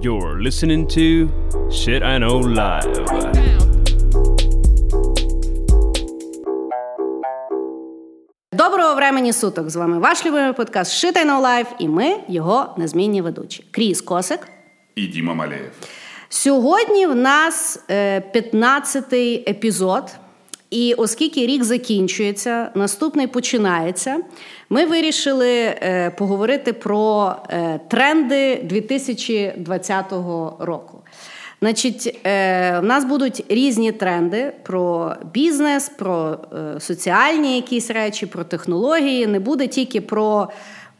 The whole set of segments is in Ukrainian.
You're listening to Shit I Know Live. Доброго времені суток! З вами ваш любимий подкаст Shit I Know Live і ми його незмінні ведучі. Кріс Косик. І Діма Малеєв. Сьогодні в нас 15-й епізод. І оскільки рік закінчується, наступний починається, ми вирішили е, поговорити про е, тренди 2020 року. Значить, е, в нас будуть різні тренди про бізнес, про соціальні якісь речі, про технології. Не буде тільки про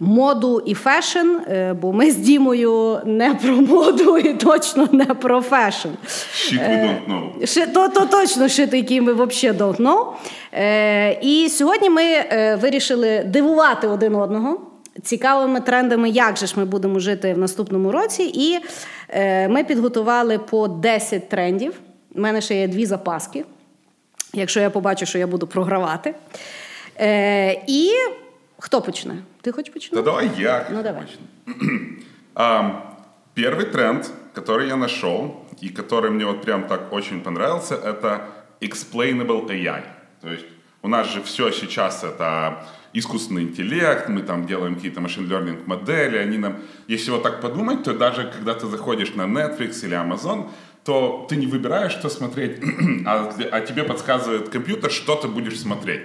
моду і fashion, е, бо ми з Дімою не про моду і точно не про fashion. Shit we don't know. Shit, то, то точно shit, який ми взагалі don't know. Е, і сьогодні ми е, вирішили дивувати один одного цікавими трендами, як же ж ми будемо жити в наступному році. І е, ми підготували по 10 трендів. У мене ще є дві запаски, якщо я побачу, що я буду програвати. Е, і хто почне? Ти хочеш Да почати? давай я, Ну, давай. А, Первый тренд, который я нашел, и который мне вот прям так очень понравился, это explainable AI. То есть у нас же все сейчас это искусственный интеллект, мы там делаем какие-то machine learning модели, они нам, если вот так подумать, то даже когда ты заходишь на Netflix или Amazon, то ты не выбираешь, что смотреть, а, а тебе подсказывает компьютер, что ты будешь смотреть.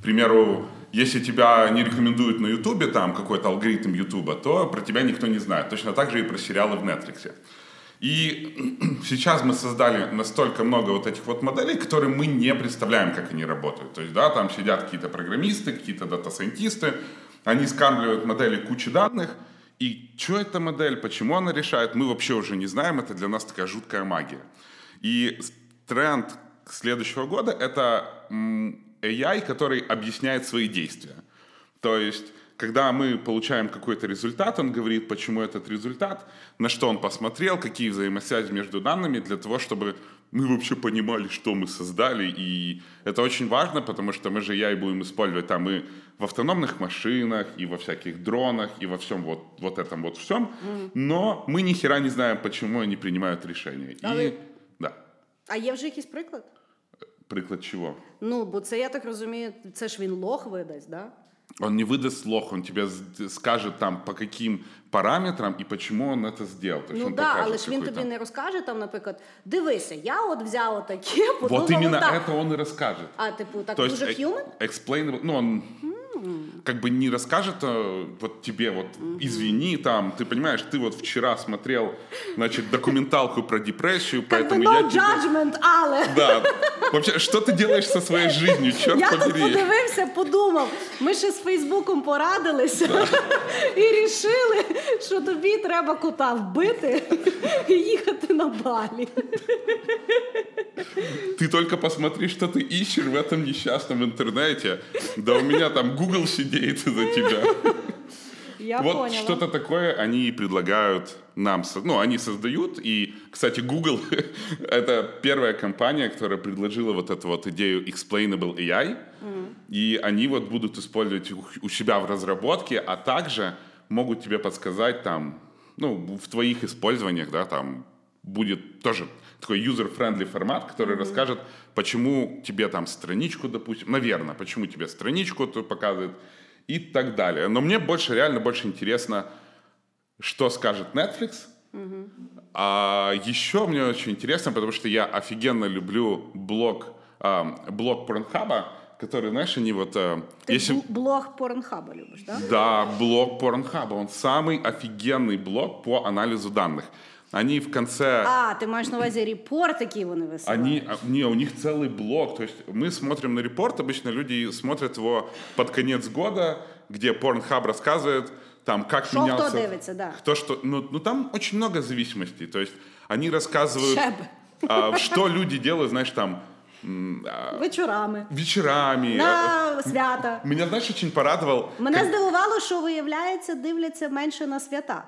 К примеру, если тебя не рекомендуют на Ютубе, там какой-то алгоритм Ютуба, то про тебя никто не знает. Точно так же и про сериалы в Netflix. И сейчас мы создали настолько много вот этих вот моделей, которые мы не представляем, как они работают. То есть, да, там сидят какие-то программисты, какие-то дата-сайентисты, они скармливают модели кучи данных, и что эта модель, почему она решает, мы вообще уже не знаем, это для нас такая жуткая магия. И тренд следующего года — это AI, который объясняет свои действия. То есть, когда мы получаем какой-то результат, он говорит, почему этот результат, на что он посмотрел, какие взаимосвязи между данными, для того, чтобы мы вообще понимали, что мы создали. И это очень важно, потому что мы же AI будем использовать там и в автономных машинах, и во всяких дронах, и во всем вот, вот этом вот всем. Но мы ни хера не знаем, почему они принимают решения. А И, да, А є вже якийсь приклад? Приклад чего? Ну, бо це я так розумію, це ж він лох видасть, да? Он не выдаст лох, он тебе скажет там по каким параметрам и почему он это сделал. То есть Ну он да, покажет але ж він какой-то- тобі не розкаже там, наприклад, дивися, я от взяв отаке, подумав Вот именно так. это он и расскажет. А, типу, так То есть дуже э, human? explainable, ну он как бы не расскажет э, вот тебе вот извини там, ты понимаешь, ты вот вчера смотрел, значит, документалку про депрессию, Как бы поэтому no я тебе... judgment, але Да. Вообще, что ты делаешь со своей жизнью, черт я тут побери? подивився, подумав. Ми ще з Фейсбуком порадилися і рішили, що тобі треба кота вбити і їхати на балі. Ты только посмотри, что ты ищешь в этом несчастном интернете. Да у меня там Google сидит за тебя. Я вот поняла. что-то такое они предлагают нам. со- Ну, они создают. И, кстати, Google — это первая компания, которая предложила вот эту вот идею explainable AI. И они вот будут использовать у- у себя в разработке, а также могут тебе подсказать там, ну, в твоих использованиях, да, там будет тоже такой user-friendly формат, который расскажет, почему тебе там страничку, допустим, наверное, почему тебе страничку показывает и так далее. Но мне больше, реально больше интересно, что скажет Netflix. А еще мне очень интересно, потому что я офигенно люблю блог, а, блог Порнхаба, который, знаешь, они вот... а, Ти если- бл- блог Порнхаба любиш, так? Да? да, блог Порнхаба. Он самый офигенный блог по анализу данных. Они в конце... А, ти маєш на увазі репорт, який вони висилають? Они, а, не, у них целый блог. То есть мы смотрим на репорт, обычно люди смотрят его под конец года, где Pornhub рассказывает, там, как Шо менялся... кто дивится, да. Кто что... Ну, ну, там очень много зависимостей. То есть они рассказывают, а, что люди делают, знаешь, там, м, а, Вечорами. вечерами. На свята. Меня, знаешь, очень порадовал... Мене как- здивувало, що виявляється, дивляться менше на свята.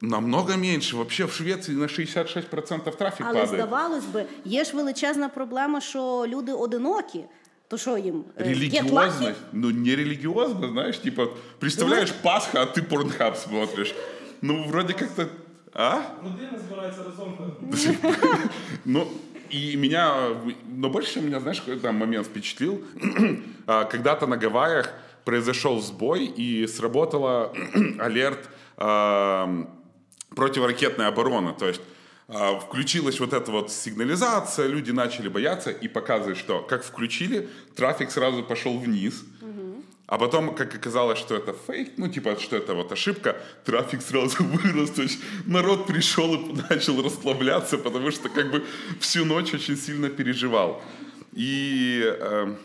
Намного меньше. Вообще в Швеции на 66% трафик Але падает. здавалось би, є ж величезна проблема, що люди одинокі. То що їм? е, get lucky? Религиозность, ну не религиозно, знаешь, типа, представляешь, Пасха, а ты порнхаб смотришь. Ну, вроде как-то А? Родина збирається разом. Ну, и меня, но больше меня, знаешь, какой там момент впечатлил? А, Когда-то на Гавайях произошел сбой и сработала алерт а, противоракетной обороны. То есть а, включилась вот эта вот сигнализация, люди начали бояться и показывает, что как включили, трафик сразу пошел вниз. А потом, как оказалось, что это фейк, ну, типа, что это вот ошибка, трафик сразу вырос, то есть народ пришел и начал расслабляться, потому что как бы всю ночь очень сильно переживал. И, э,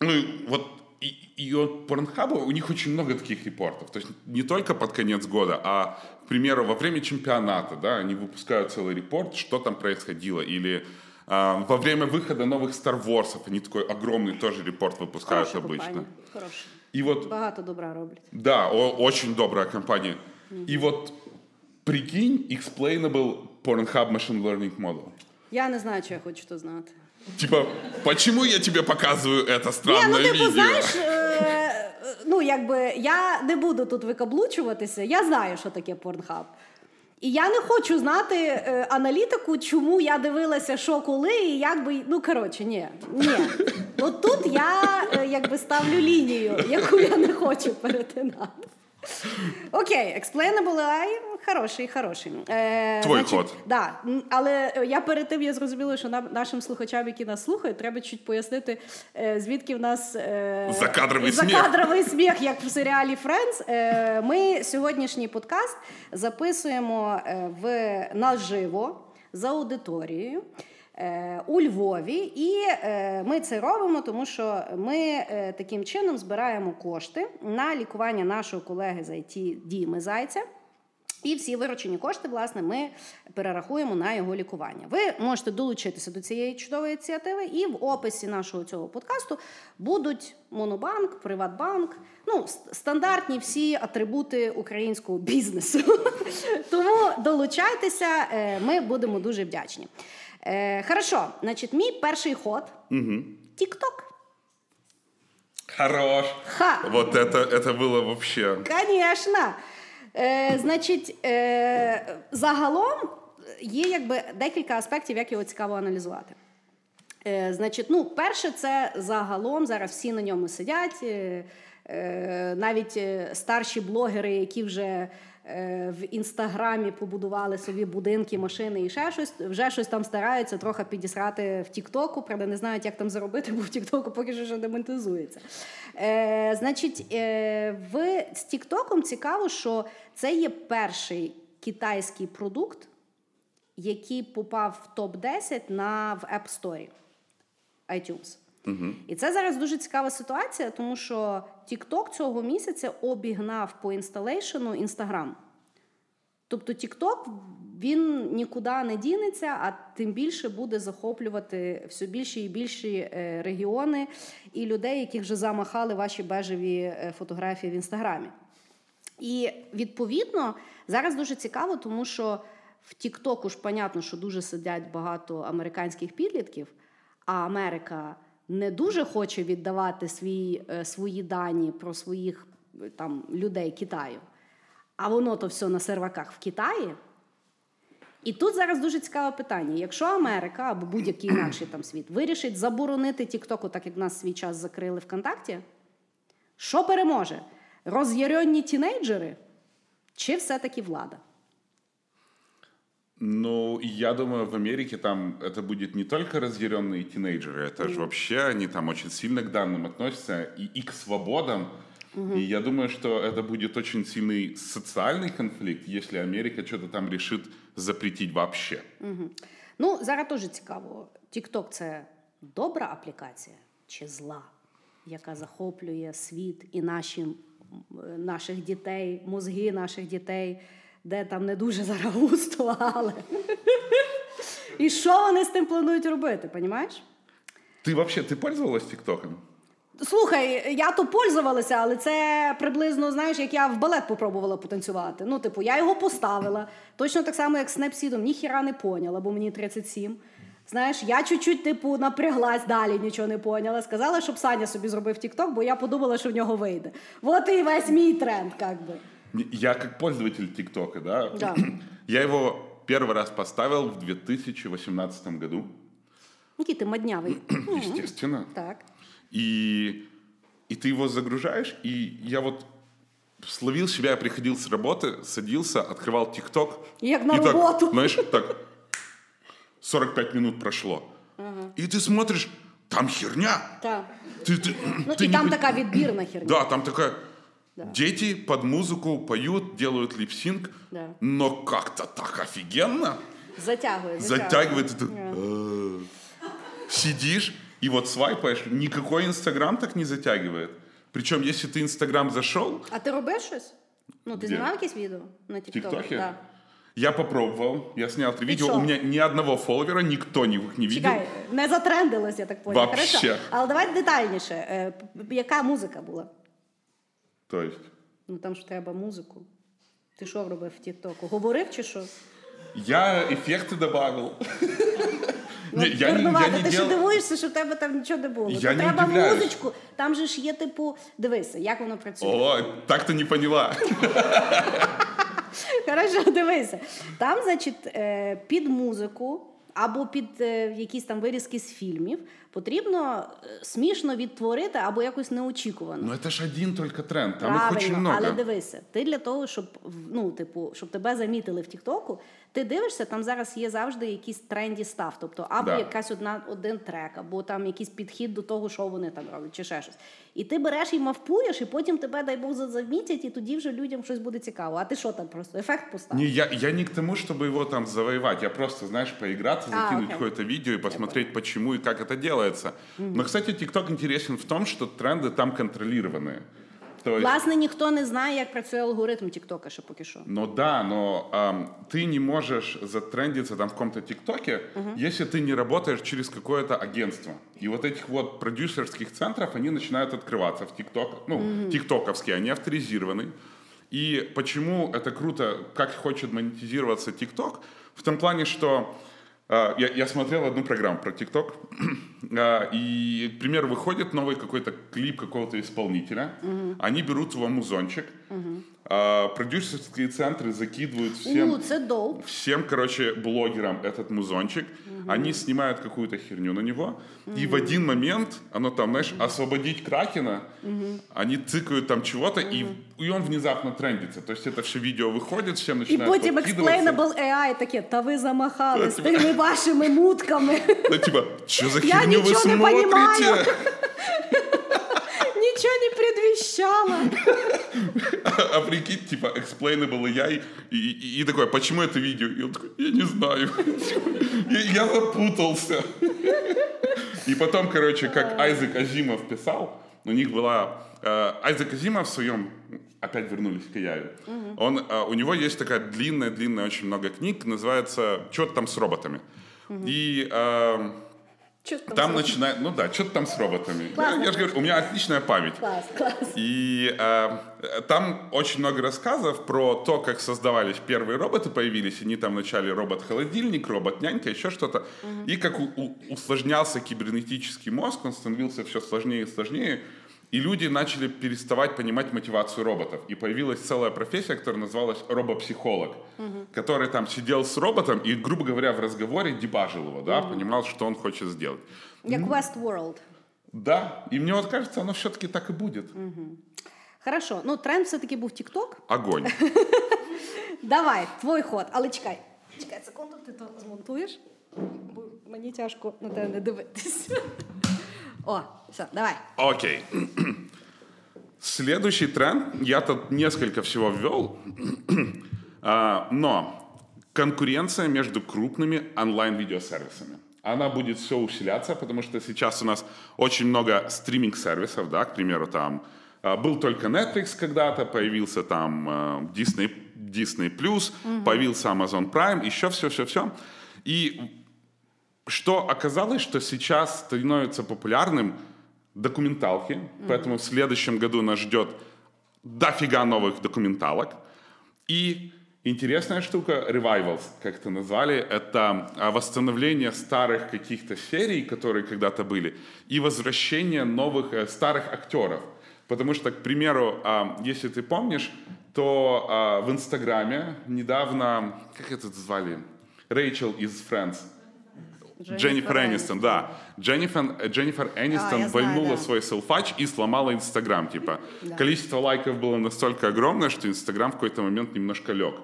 ну, вот и, и от Порнхаба у них очень много таких репортов. То есть не только под конец года, а, к примеру, во время чемпионата, да, они выпускают целый репорт, что там происходило. Или а, во время выхода новых Star Wars они такой огромный тоже репорт выпускают Хороша обычно. компанія. Хороша. И вот, Багато добра роблять. да, о- очень добрая компания. И вот прикинь, explainable Pornhub Machine Learning Model. Я не знаю, чи я хочу то знати. Типа, почему я тебе показываю это Ні, странное ну типу, видео? знаєш, е, ну якби я не буду тут викаблучуватися, я знаю, що таке порнхаб. І я не хочу знати е, аналітику, чому я дивилася, що коли, і як би. Ну, коротше, ні. ні. От тут я е, якби ставлю лінію, яку я не хочу перетинати. Окей, Explainable AI хороший, хороший. Е, Твой ход. Да, але е, я перед тим я зрозуміла, що нам, нашим слухачам, які нас слухають, треба чуть пояснити, е, звідки в нас е, Закадровий сміх. закадровий сміх, як в серіалі. Е, ми сьогоднішній подкаст записуємо е, в наживо за аудиторією. е, У Львові, і ми це робимо, тому що ми таким чином збираємо кошти на лікування нашого колеги з IT Діми Зайця. І всі виручені кошти, власне, ми перерахуємо на його лікування. Ви можете долучитися до цієї чудової ініціативи, і в описі нашого цього подкасту будуть Монобанк, Приватбанк, ну с- стандартні всі атрибути українського бізнесу. Тому долучайтеся, е, ми будемо дуже вдячні. Е, Хорошо, значить, мій перший ход Тік-ток. Хорош. Ха! Вот это, это было вообще... Звісно. Е, значить, е, загалом є якби декілька аспектів, як його цікаво аналізувати. Е, значить, ну, перше, це загалом зараз всі на ньому сидять. Е, е, навіть е, старші блогери, які вже в інстаграмі побудували собі будинки, машини і ще щось, вже щось там стараються трохи підісрати в Тіктоку. Правда, не знають, як там заробити, бо в Тіктоку поки що ще не. Е, значить, е, в, з Тіктоком цікаво, що це є перший китайський продукт, який попав в топ-10 на в App Store iTunes. І це зараз дуже цікава ситуація, тому що TikTok цього місяця обігнав по інсталейшену Instagram. Тобто TikTok, він нікуди не дінеться, а тим більше буде захоплювати все більші і більші е, регіони і людей, яких вже замахали ваші бежеві е, фотографії в інстаграмі. І відповідно зараз дуже цікаво, тому що в Тіктоку ж понятно, що дуже сидять багато американських підлітків, а Америка не дуже хоче віддавати свій, е, свої дані про своїх е, там людей Китаю. А воно то все на серваках в Китаї. І тут зараз дуже цікаве питання: якщо Америка або будь-який інакший там світ вирішить заборонити Тіктоку, так як нас свій час закрили ВКонтакті, що переможе? Роз'яренні тінейджери чи все-таки влада? Ну, я думаю, в Америке там это будет не только разъяренные тинейджеры, это же вообще они там очень сильно к данным относятся и, и к свободам. И я думаю, что это будет очень сильный социальный конфликт, если Америка что-то там решит запретить вообще. Ну, зараз дуже цікаво. TikTok – це добра аплікація чи зла, яка захоплює світ і наші, м, е, наших дітей, мозги наших дітей, де там не дуже зараз густо, але. І що вони з тим планують робити, понімаєш? Ты вообще, ты пользовалась ТикТоком? Слухай, я то пользувалася, але це приблизно, знаєш, як я в балет попробувала потанцювати. Ну, типу, я його поставила. Точно так само, як з Снепсідом, ніхіра не поняла, бо мені 37. Знаєш, я чуть-чуть, типу, напряглась далі, нічого не поняла. Сказала, щоб Саня собі зробив TikTok, бо я подумала, що в нього вийде. От і весь мій тренд, як би. Не- Я как пользователь ТикТока, да, Да. Я его первый раз поставил в 2018 году, Який ти моднявий. Мгм. естественно. Так. И, и ты его загружаешь, и я вот словил себя, я приходил с работы, садился, открывал ТикТок. Як на и так, роботу. знаешь, так 45 минут прошло. И ты смотришь, там херня. Так. Ты, ты, Ну ты і не там пон- така відбірна херня. Да, там такая... Дети под музыку поют, делают липсинг, Да. но как-то так офигенно Затягує, затягує. затягивает. и ты, «Э». Сидишь и вот свайпаешь, никакой Инстаграм так не затягивает. Причем, если ты Инстаграм зашел, А ти робиш щось? Ну, ти Де? знімав якесь відео на в TikTok? ТикТоке, Да. я попробовал, я снял три видео, шо? у меня ни одного фолловера, никто не, не видел. Чекай, не затрендилось, я так поняла. Вообще. Хорошо. Але давай детальніше. Е, п- Яка музика була? То есть, Ну там ж треба музику. Ти що робив в Тіктоку? Говорив чи що? я эффекты добавил. Ну, Не, я не, я дурнувато. не ти що делал... дивуєшся, що в тебе там нічого не було. Я То не треба удивляюсь. музичку. Там же ж є, типу, дивися, як воно працює. О, так ты не поняла. Хорошо, дивися. Там, значить, е, під музику або під е, якісь там вирізки з фільмів потрібно е, смішно відтворити або якось неочікувано. Ну це ж один тільки тренд, там Правильно, очень много. але дивися, ти для того, щоб ну, типу, щоб тебе замітили в Тіктоку, ти дивишся, там зараз є завжди якийсь тренді став. Тобто, або Да. якась одна один трек, або там якийсь підхід до того, що вони там роблять, чи ще щось. І ти береш і мавпуєш, і потім тебе, дай Бог, за- замітять, і тоді вже людям щось буде цікаво. А ти що там просто ефект поставив? Не, я, я не к тому, чтобы его там завоевать. Я просто, знаешь, поиграться, А, закинуть окей. какое-то видео и посмотреть, почему и как это делается. Но, кстати, TikTok интересен в том, что тренды там контролированные. То есть, Власне, ніхто не знає, як працює алгоритм Тіктока ще поки що. ну да, но ам, ты не можешь затрендиться там в каком-то ТикТоке, если ты не работаешь через какое-то агентство. И вот этих вот продюсерских центров, они начинают открываться в ТикТок, ну, тиктоковские, они авторизированы. И почему это круто, как хочет монетизироваться ТикТок, в том плане, что а, я, я смотрел одну программу про ТикТок, а, и, к примеру, выходит новый какой-то клип какого-то исполнителя, они берут его музончик, а, продюсерские центры закидывают всем, У, доп. всем, короче, блогерам этот музончик, они снимают какую-то херню на него, и в один момент, оно там, знаешь, освободить Кракена, они цикают там чего-то, и, и он внезапно трендится. То есть это все видео выходит, всем І начинает потім. Explainable AI таке, та ви замахали з тими вашими мутками. Ну, типа, что за Я херню вы ничего не смотрите? понимаю. Нічого не предвіщала. А прикинь, типа, explainable AI, и, и, и такой, почему это видео? И он такой, я не знаю. Я, запутался. И потом, короче, как Айзек Азимов писал, у них была... э, Айзек Азимов в своем... Опять вернулись к AI. Он, э, у него есть такая длинная-длинная, очень много книг, называется «Что-то там с роботами». И э, Чо там там начинает... Ну да, что-то там с роботами. Я, Классно. я же говорю, у меня отличная память. Клас, клас. И э, там очень много рассказов про то, как создавались первые роботы, появились. Они там вначале робот-холодильник, робот-нянька, еще что-то. И как у- у- усложнялся кибернетический мозг, он становился все сложнее и сложнее. И люди начали переставать понимать мотивацию роботов. И появилась целая профессия, которая называлась робопсихолог, который там сидел с роботом и, грубо говоря, в разговоре дебажил его, да, понимал, что он хочет сделать. Як Westworld. Да, и мне вот кажется, оно все-таки так и будет. Хорошо, ну тренд все-таки був TikTok. Огонь. Давай, твой ход. Але чекай. Чекай секунду, ти то змонтуєш. Бо мені тяжко на тебе не. О, все, давай. Окей. Следующий тренд, я тут несколько всего ввел, а, но конкуренция между крупными онлайн-видеосервисами. Она будет все усиляться, потому что сейчас у нас очень много стриминг-сервисов, да, к примеру, там а, был только Netflix когда-то, появился там а, Disney, Disney+, появился Amazon Prime, еще все-все-все. И что оказалось, что сейчас становится популярным документалки, поэтому в следующем году нас ждет дофига новых документалок. И интересная штука, revivals, как это назвали, это а, восстановление старых каких-то серий, которые когда-то были, и возвращение новых э, старых актеров. Потому что, к примеру, а, если ты помнишь, то а, в Инстаграме недавно, как это звали, Рэйчел из Friends, Дженнифер Энистон, да. Дженнифер, Дженнифер Энистон А, я знаю, вольнула да. свой селфач и сломала Инстаграм. Типа, Да. количество лайков было настолько огромное, что Инстаграм в какой-то момент немножко лег.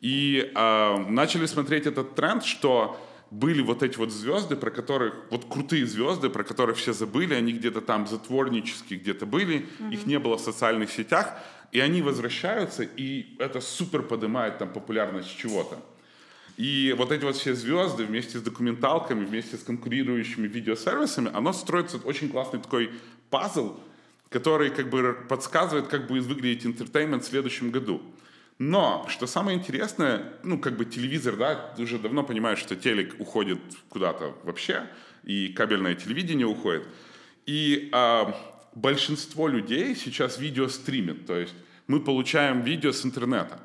И а, начали смотреть этот тренд, что были вот эти вот звезды, про которых, вот крутые звезды, про которых все забыли, они где-то там затворнически где-то были, их не было в социальных сетях, и они возвращаются, и это супер поднимает там популярность чего-то. И вот эти вот все звезды вместе с документалками, вместе с конкурирующими видеосервисами, оно строится очень классный такой пазл, который как бы подсказывает, как будет выглядеть интертеймент в следующем году. Но, что самое интересное, ну, как бы телевизор, да, уже давно понимаешь, что телек уходит куда-то вообще, и кабельное телевидение уходит. И а, большинство людей сейчас видео стримят, то есть мы получаем видео с интернета.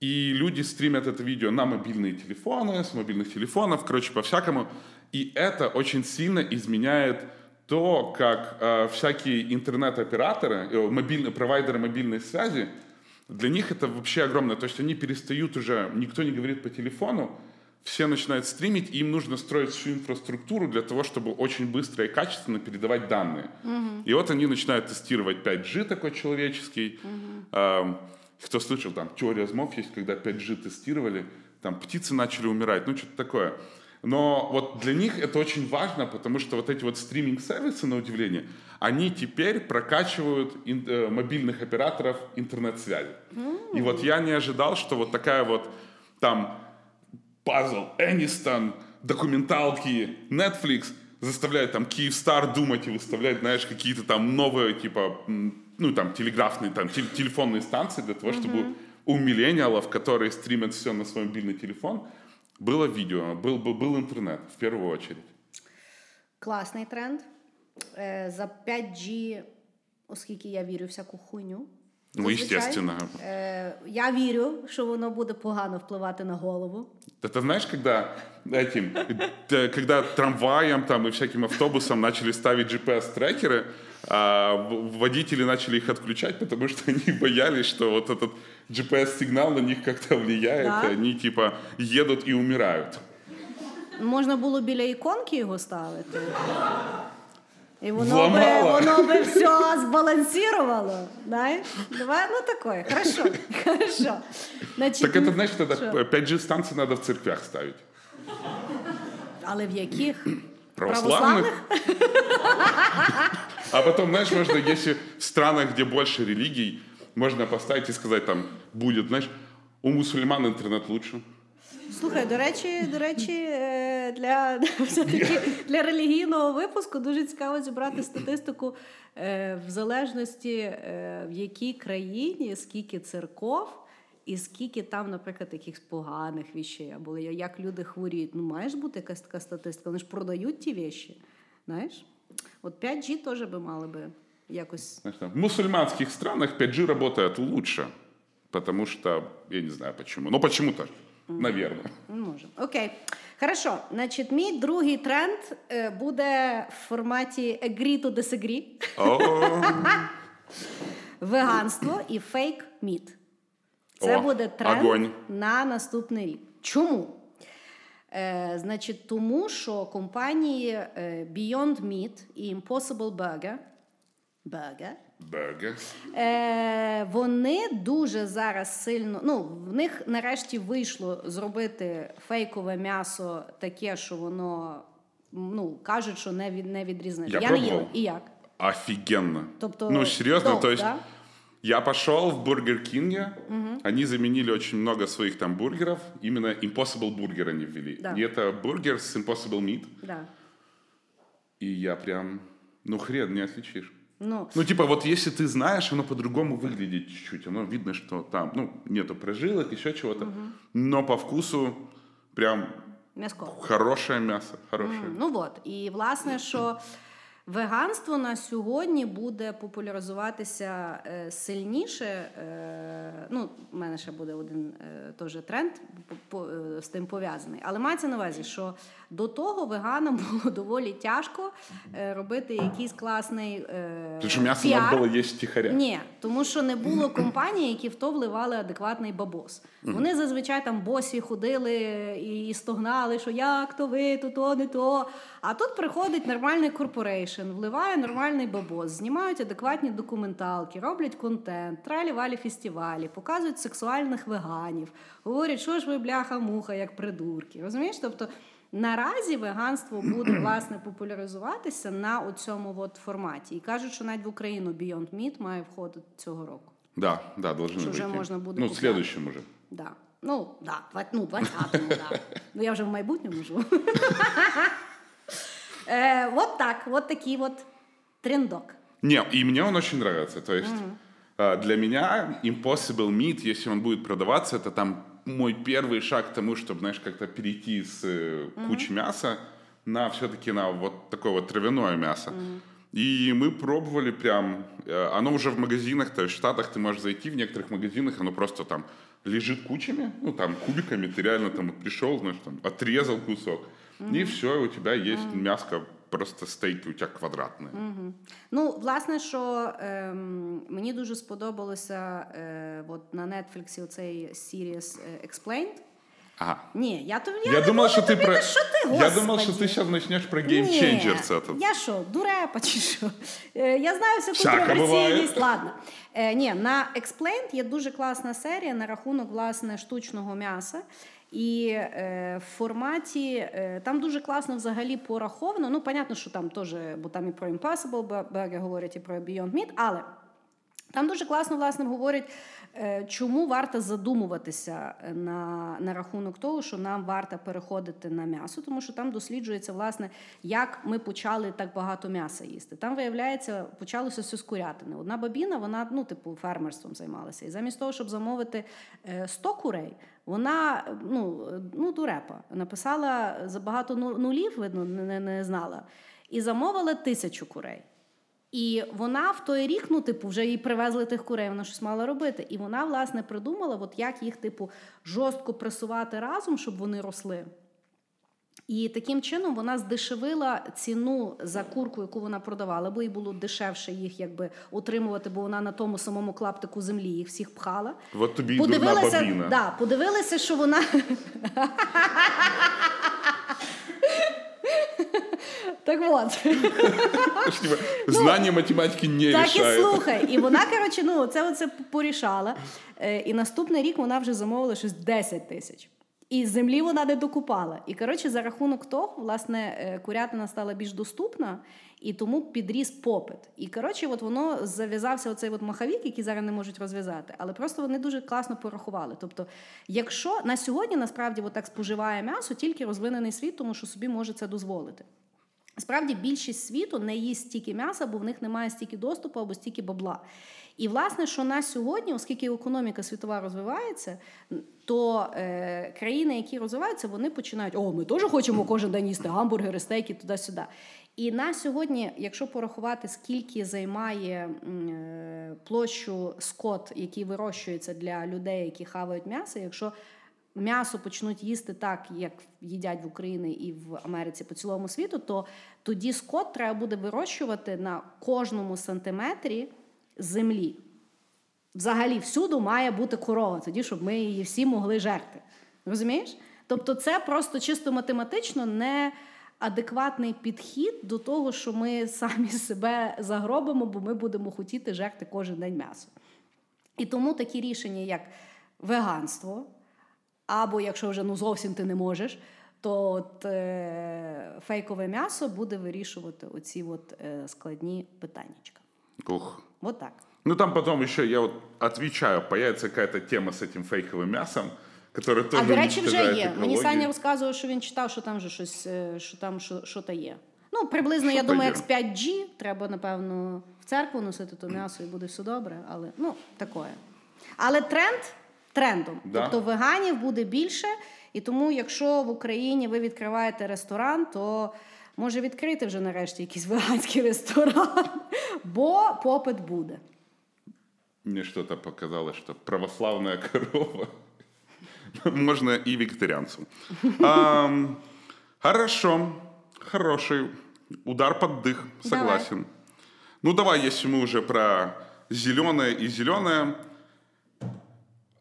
И люди стримят это видео на мобильные телефоны, с мобильных телефонов, короче, по-всякому. И это очень сильно изменяет то, как э, всякие интернет-операторы, э, мобильные, провайдеры мобильной связи, для них это вообще огромное. То есть они перестают уже, никто не говорит по телефону, все начинают стримить, и им нужно строить всю инфраструктуру для того, чтобы очень быстро и качественно передавать данные. И вот они начинают тестировать 5G такой человеческий. Эм, кто слышал, там теория змов есть, когда 5G тестировали, там птицы начали умирать, ну что-то такое. Но вот для них это очень важно, потому что вот эти вот стриминг-сервисы, на удивление, они теперь прокачивают ин- э, мобильных операторов интернет-связи. И вот я не ожидал, что вот такая вот там пазл, Энистон, документалки, Netflix заставляет там Киевстар думать и выставлять, знаешь, какие-то там новые, типа, ну, там, телеграфные, там, тел- телефонные станции для того, чтобы у миллениалов, которые стримят все на свой мобильный телефон, было видео, был, был, был интернет, в первую очередь. Класний тренд. Е, За 5G, оскільки я вірю в всяку хуйню. Ну, зазвичай, естественно. е, Я вірю, що воно буде погано впливати на голову. Это знаешь, когда этим, т- когда трамваям там и всяким автобусам начали ставить GPS-трекеры, а в- водители начали их отключать, потому что они боялись, что вот этот GPS-сигнал на них как-то влияет, Да. и они типа едут и умирают. Можна було біля іконки його ставити. І воно би, Зламала. воно би все збалансировало. Знаєш? Давай, ну такое. Хорошо. Хорошо. Значить, Так это, значит, это що? 5G-станции надо в церквях ставить. Але в яких? Православных? А потом, знаешь, можно, если в странах, где больше религий, можно поставить и сказать там, будет, знаешь, у мусульман интернет лучше. Слухай, до речі, до речі, е, для, все-таки для релігійного випуску дуже цікаво зібрати статистику е, в залежності, е, в якій країні скільки церков. І скільки там, наприклад, якихось поганих віщей, або як люди хворіють. Ну, має бути якась така статистика. Вони ж продають ті віші. Знаєш? От 5G теж би мали би якось. В мусульманских странах 5G работает лучше, потому что, я не знаю почему, но почему-то, наверное. Ну, Може. Окей. Хорошо. Значить, мій другий тренд е, буде в форматі agree to disagree. О, Веганство і фейк міт. Це О, буде тренд огонь. на наступний рік. Чому? Е, значить, тому що компанії е, Beyond Meat і Impossible Burger, Burger Бургер. Е, вони дуже зараз сильно. Ну, в них нарешті вийшло зробити фейкове м'ясо таке, що воно ну, кажуть, що не, від, не відрізнити. Я не пробував. їла. І як? Офигенно. Тобто, ну, серьезно, топ, то есть да? я пошел в Бургер Кинге, они заменили очень много своих там бургеров, именно Impossible Burger они ввели. Да. И это бургер с Impossible Meat, Да. и я прям, ну хрен не отличишь. Ну, Ну, типа, вот если ты знаешь, оно по-другому выглядит чуть-чуть. Оно видно, что там, ну, нету прожилок, еще чего-то. Но по вкусу прям м'яско. хорошее мясо. Хорошее. Ну вот. І власне, що Веганство на сьогодні буде популяризуватися е, сильніше. Е, ну, в мене ще буде один е, теж тренд з тим пов'язаний. Але мається на увазі, що до того веганам було доволі тяжко робити якийсь класний что мясо надо было есть втихаря. Ні, тому що не було компаній, які в то вливали адекватний бабос. Вони зазвичай там босі ходили і стогнали, що як то ви, то то не то. А тут приходить нормальний corporation, вливає нормальний бабос, знімають адекватні документалки, роблять контент, тралі-валі фестивалі, показують сексуальних веганів, говорять, що ж ви бляха-муха, як придурки. Розумієш? Тобто. Наразі веганство буде власне популяризуватися на цьому от форматі. І кажуть, що навіть в Україну Beyond Meat має входити цього року. Да, да, уже выйти. можно будет Ну, в следующем уже. Да. Ну, да, ну, 20-му, да. Ну, я вже в майбутньому живу. Е, от так, от такий от трендок. Не, и мне он очень нравится. То есть э, для меня Impossible Meat, если он будет продаваться, это там мой первый шаг к тому, чтобы, знаешь, как-то перейти с э, кучи мяса на все-таки на вот такое вот травяное мясо. И мы пробовали прям, э, оно уже в магазинах, то есть в Штатах ты можешь зайти в некоторых магазинах, оно просто там лежит кучами, ну там кубиками, ты реально там вот пришел, знаешь, там отрезал кусок, и все, у тебя есть мяско, просто стейки у тебя квадратные. Ну, власне, що ем, мені дуже сподобалося е, от на Netflix оцей series е, Explained. Ага. Ні, я тобі я, Я, не думал, буду что ты тобі, про... та що ти, Я господи? думал, что ты сейчас начнешь про Game Ні, Changers этот. Я що, дурепа чи що? Е, Я знаю всю Всяке контроверсійність. буває. Ладно. Е, ні, на Explained є дуже класна серія на рахунок власне штучного м'яса. І е, в форматі е, там дуже класно взагалі пораховано. Ну, понятно, що там теж, бо там і про Impossible Burger говорять, і про Beyond Meat, але там дуже класно власне говорять, е, чому варто задумуватися на, на рахунок того, що нам варто переходити на м'ясо, тому що там досліджується, власне, як ми почали так багато м'яса їсти. Там виявляється, почалося все з курятини. Одна бабіна, вона ну, типу, фермерством займалася. І замість того, щоб замовити е, 100 курей, вона ну, ну дурепа написала забагато ну- нулів, видно, не, не знала, і замовила тисячу курей. І вона в той рік, ну, типу, вже їй привезли тих курей, вона щось мала робити. І вона, власне, придумала, от як їх, типу, жорстко пресувати разом, щоб вони росли. І таким чином вона здешевила ціну за курку, яку вона продавала, бо їй було дешевше їх якби утримувати, бо вона на тому самому клаптику землі їх всіх пхала. От тобі й дурна да, подивилася, що вона. Так от. Знание математики не Так і слухай. І вона, коротше, ну, це порішала. Е, І наступний рік вона вже замовила щось 10 тисяч. І землі вона не докупала. І коротше, за рахунок того, власне, е, курятина стала більш доступна, і тому підріс попит. І коротше, от воно зав'язався оцей от маховік, який зараз не можуть розв'язати. Але просто вони дуже класно порахували. Тобто, якщо на сьогодні насправді от так споживає м'ясо, тільки розвинений світ, тому що собі може це дозволити. Справді більшість світу не їсть стільки м'яса, бо в них немає стільки доступу або стільки бабла. І власне, що на сьогодні, оскільки економіка світова розвивається, то е, країни, які розвиваються, вони починають: о, ми теж хочемо кожен день їсти гамбургери, стейки, туди-сюди. І на сьогодні, якщо порахувати, скільки займає е, площу скот, який вирощується для людей, які хавають м'ясо, якщо м'ясо почнуть їсти так, як їдять в Україні і в Америці по цілому світу, то тоді скот треба буде вирощувати на кожному сантиметрі землі. Взагалі, всюди має бути корова, тоді, щоб ми її всі могли жерти. Розумієш? Тобто, це просто чисто математично не адекватний підхід до того, що ми самі себе загробимо, бо ми будемо хотіти жерти кожен день м'ясо. І тому такі рішення, як веганство, або якщо вже ну зовсім ти не можеш, то от, е, фейкове м'ясо буде вирішувати оці от, е, складні питаннячка. Ух. От так. Ну там потом еще, я вот отвечаю, появится какая-то тема с этим фейковым мясом, которая тоже а до речі, вже уничтожает є. Мені экологию. Саня розказував, що він читав, що там вже щось, е, що там що, що то є. Ну, приблизно, я Що-то думаю, є. як з 5G, треба, напевно, в церкву носити то м'ясо і буде все добре, але ну, такое. Але тренд трендом. Да. Тобто веганів буде більше, і тому, якщо в Україні ви відкриваєте ресторан, то може відкрити вже нарешті якийсь веганський ресторан, бо попит буде. Мне что-то показалось, что православная корова. Можно и вегетарианцу. Ам, Хорошо. Хороший удар под дых. Согласен. Ну давай, если мы уже про зеленое и зеленое.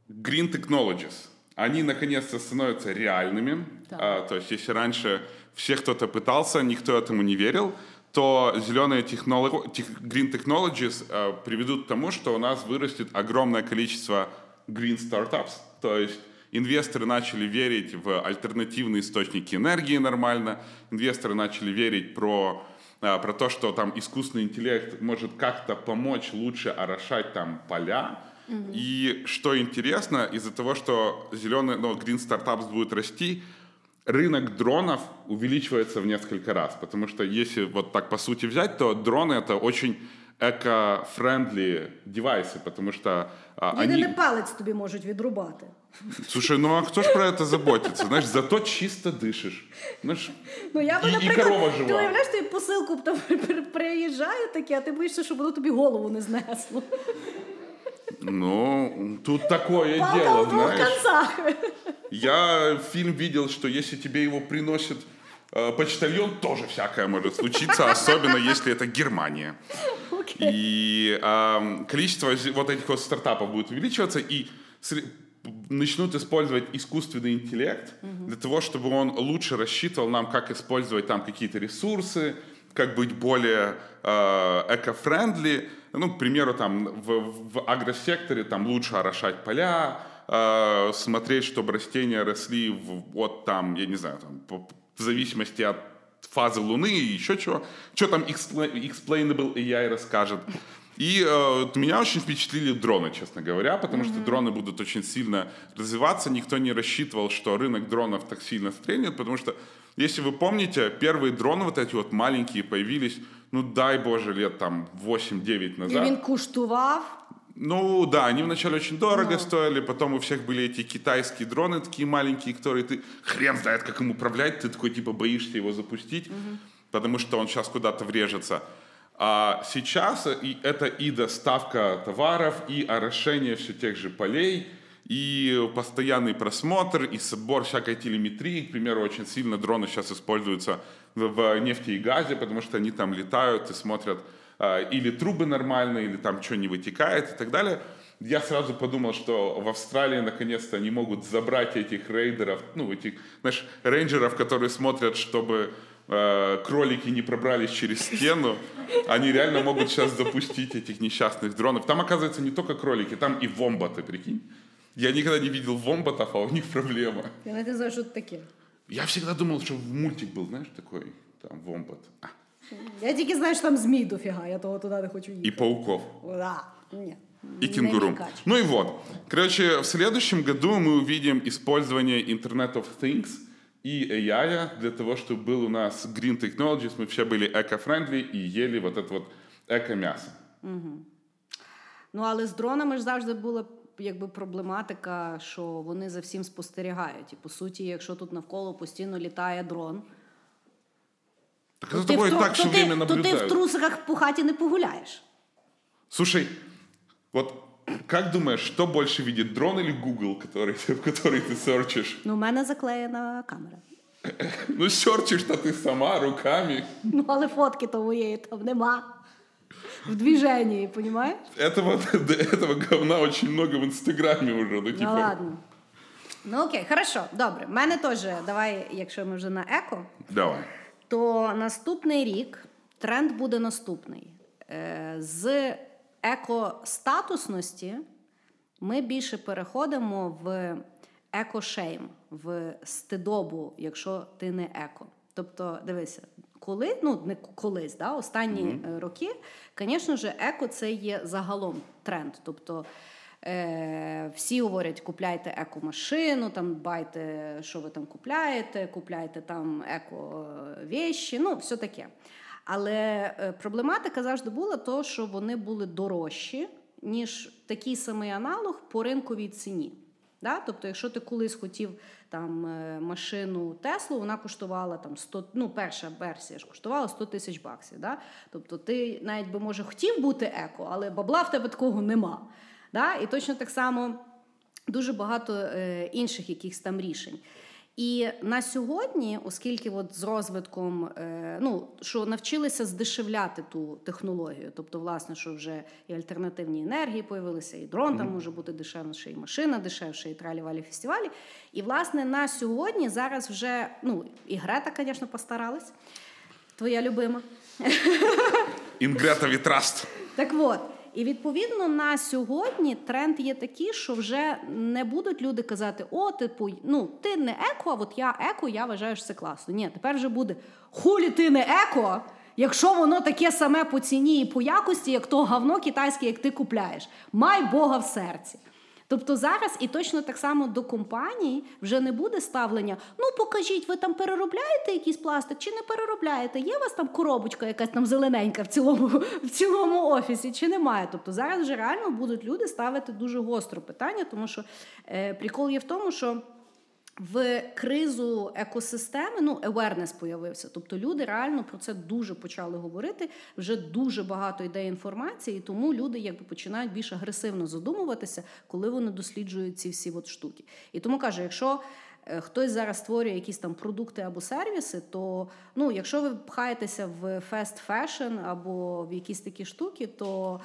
Green Technologies. Они наконец-то становятся реальными. Так. А, то есть, если раньше все кто-то пытался, никто этому не верил, то зеленые технолог... тех- Green Technologies а, приведут к тому, что у нас вырастет огромное количество Green Startups. То есть инвесторы начали верить в альтернативные источники энергии нормально, инвесторы начали верить про, а, про то, что там искусственный интеллект может как-то помочь лучше орошать там поля, и что интересно, из-за того, что зеленый, ну, Green Startups будет расти, рынок дронов увеличивается в несколько раз. Потому что если вот так по сути взять, то дроны это очень эко-френдли девайсы, потому что а, Єдине они... палець тобі можуть відрубати. Слушай, ну а кто ж про это заботится? Знаешь, зато чисто дышишь. Знаешь, Ну я би, і, і наприклад, корова ти жива. уявляєш, тобі посилку там приїжджає таке, а ти боїшся, щоб воно тобі голову не знесло. Ну, тут такое Палка дело, знаешь. концах. Я фильм видел, что если тебе его приносит э, почтальон, тоже всякое может случиться, особенно если это Германия. И ам, количество вот этих вот стартапов будет увеличиваться, и начнут использовать искусственный интеллект для того, чтобы он лучше рассчитывал нам, как использовать там какие-то ресурсы, как быть более э, эко-френдли. Ну, к примеру, там в, в агросекторе там лучше орошать поля, э, смотреть, чтобы растения росли в, вот там, я не знаю, там, по- в зависимости от фазы Луны и еще чего. Что там expla- Explainable AI расскажет. И э, меня очень впечатлили дроны, честно говоря, потому что дроны будут очень сильно развиваться. Никто не рассчитывал, что рынок дронов так сильно стрельнет, потому что, если вы помните, первые дроны вот эти вот маленькие появились, ну дай боже, лет там 8-9 І назад. він куштував. Ну да, они вначале очень дорого стоили, потом у всех были эти китайские дроны такие маленькие, которые ты хрен знает, как им управлять, ты такой типа боишься его запустить, потому что он сейчас куда-то врежется. А сейчас и это и доставка товаров, и орошение все тех же полей, и постоянный просмотр, и собор всякой телеметрии. К примеру, очень сильно дроны сейчас используются в, нефти и газе, потому что они там летают и смотрят, а, или трубы нормальные, или там что не вытекает и так далее. Я сразу подумал, что в Австралии наконец-то они могут забрать этих рейдеров, ну, этих, знаешь, рейнджеров, которые смотрят, чтобы э, кролики не пробрались через стену. Они реально могут сейчас запустить этих несчастных дронов. Там, оказывается, не только кролики, там и вомбаты, прикинь. Я никогда не видел вомбатов, а у них проблема. Я не знаю, що це таке. Я всегда думал, что мультик был, знаешь, такой, там, вомбат. А, Я тільки знаю, що там змій дофіга, я того туди не хочу И їхати. пауков. Да. Ні. И Не кенгуру. лікач. Ну и вот. Короче, в следующем году мы увидим использование Internet of Things и AI для того, чтобы был у нас Green Technologies, мы все были эко-френдли и ели вот это вот эко-мясо. Ну, але з дронами ж завжди була якби проблематика, що вони за всім спостерігають. І по суті, якщо тут навколо постійно літає дрон, Так за ти тобой в тру- так все то, ти, время то ти в наблюдают. трусиках по хаті не погуляєш. Слушай, вот как думаешь, что больше видит, дрон или Google, который, в который ты серчишь? Ну, у мене заклеєна камера. Ну, серчишь-то ты сама, руками. Ну, але фотки твоєї там нема. В движенні, понімаєш? Этого, до этого говна очень много в Инстаграме уже. Ну, Ну типа, ладно. Ну окей, хорошо, добре. У мене теж, давай, якщо ми вже на еко, Давай. то наступний рік тренд буде наступний. Е, З екостатусності ми більше переходимо в екошейм, в стидобу, якщо ти не еко. Тобто, дивися, коли, ну не колись, да, останні е, роки, звісно ж, еко це є загалом тренд. Тобто Е, всі говорять, купляйте еко-машину, там дбайте, що ви там купляєте, купляйте там еко-вещі, ну, все таке. Але е, проблематика завжди була то, що вони були дорожчі, ніж такий самий аналог по ринковій ціні. Да? Тобто, якщо ти колись хотів там е, машину Теслу, вона коштувала там 100, ну перша версія ж коштувала 100 тисяч баксів. Да? Тобто ти навіть би може хотів бути еко, але бабла в тебе такого нема. Да? І точно так само дуже багато е, інших якихось там рішень. І на сьогодні, оскільки от з розвитком, е, ну що навчилися здешевляти ту технологію, тобто, власне, що вже і альтернативні енергії появилися, і дрон там може бути дешевше, і машина дешевше, і тралі-валі фестивалі. І власне на сьогодні зараз вже ну і Грета, звісно, постаралась. Твоя любима. In Greta we trust. Так от. І відповідно на сьогодні тренд є такий, що вже не будуть люди казати: О, типу, ну ти не еко, а от я еко, я вважаю, що це класно. Ні, тепер вже буде хулі ти не еко, якщо воно таке саме по ціні і по якості, як то говно китайське, як ти купляєш. Май Бога в серці. Тобто зараз і точно так само до компаній вже не буде ставлення: ну покажіть, ви там переробляєте якийсь пластик чи не переробляєте? Є у вас там коробочка, якась там зелененька в цілому в цілому офісі, чи немає? Тобто зараз вже реально будуть люди ставити дуже гостро питання, тому що е, прикол є в тому, що в кризу екосистеми ну awareness появився. Тобто люди реально про це дуже почали говорити. Вже дуже багато йде інформації, і тому люди якби починають більш агресивно задумуватися, коли вони досліджують ці всі от штуки. І тому кажу, якщо е, хтось зараз створює якісь там продукти або сервіси, то ну, якщо ви пхаєтеся в fast fashion або в якісь такі штуки, то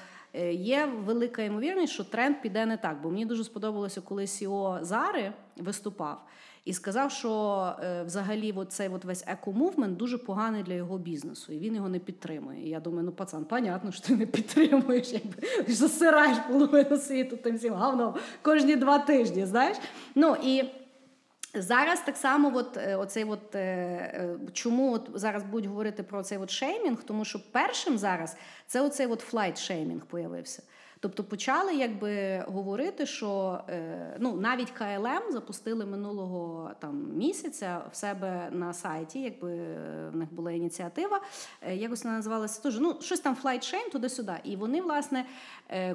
є велика ймовірність, що тренд піде не так. Бо мені дуже сподобалося, коли CEO Зари виступав і сказав, що е, взагалі цей весь еко-movement дуже поганий для його бізнесу, і він його не підтримує. І я думаю, ну пацан, понятно, що ти не підтримуєш, якби засираєш половину світу тим всім говном кожні два тижні. знаєш. Ну і Зараз так само, от, е, оцей от, е, чому от зараз будуть говорити про цей от shaming, тому що першим зараз це оцей от flight shaming появився. Тобто почали якби говорити, що е, ну навіть KLM запустили минулого там місяця в себе на сайті, якби е, в них була ініціатива, е, якось вона називалася теж, ну щось там flight shame туди-сюди. І вони, власне,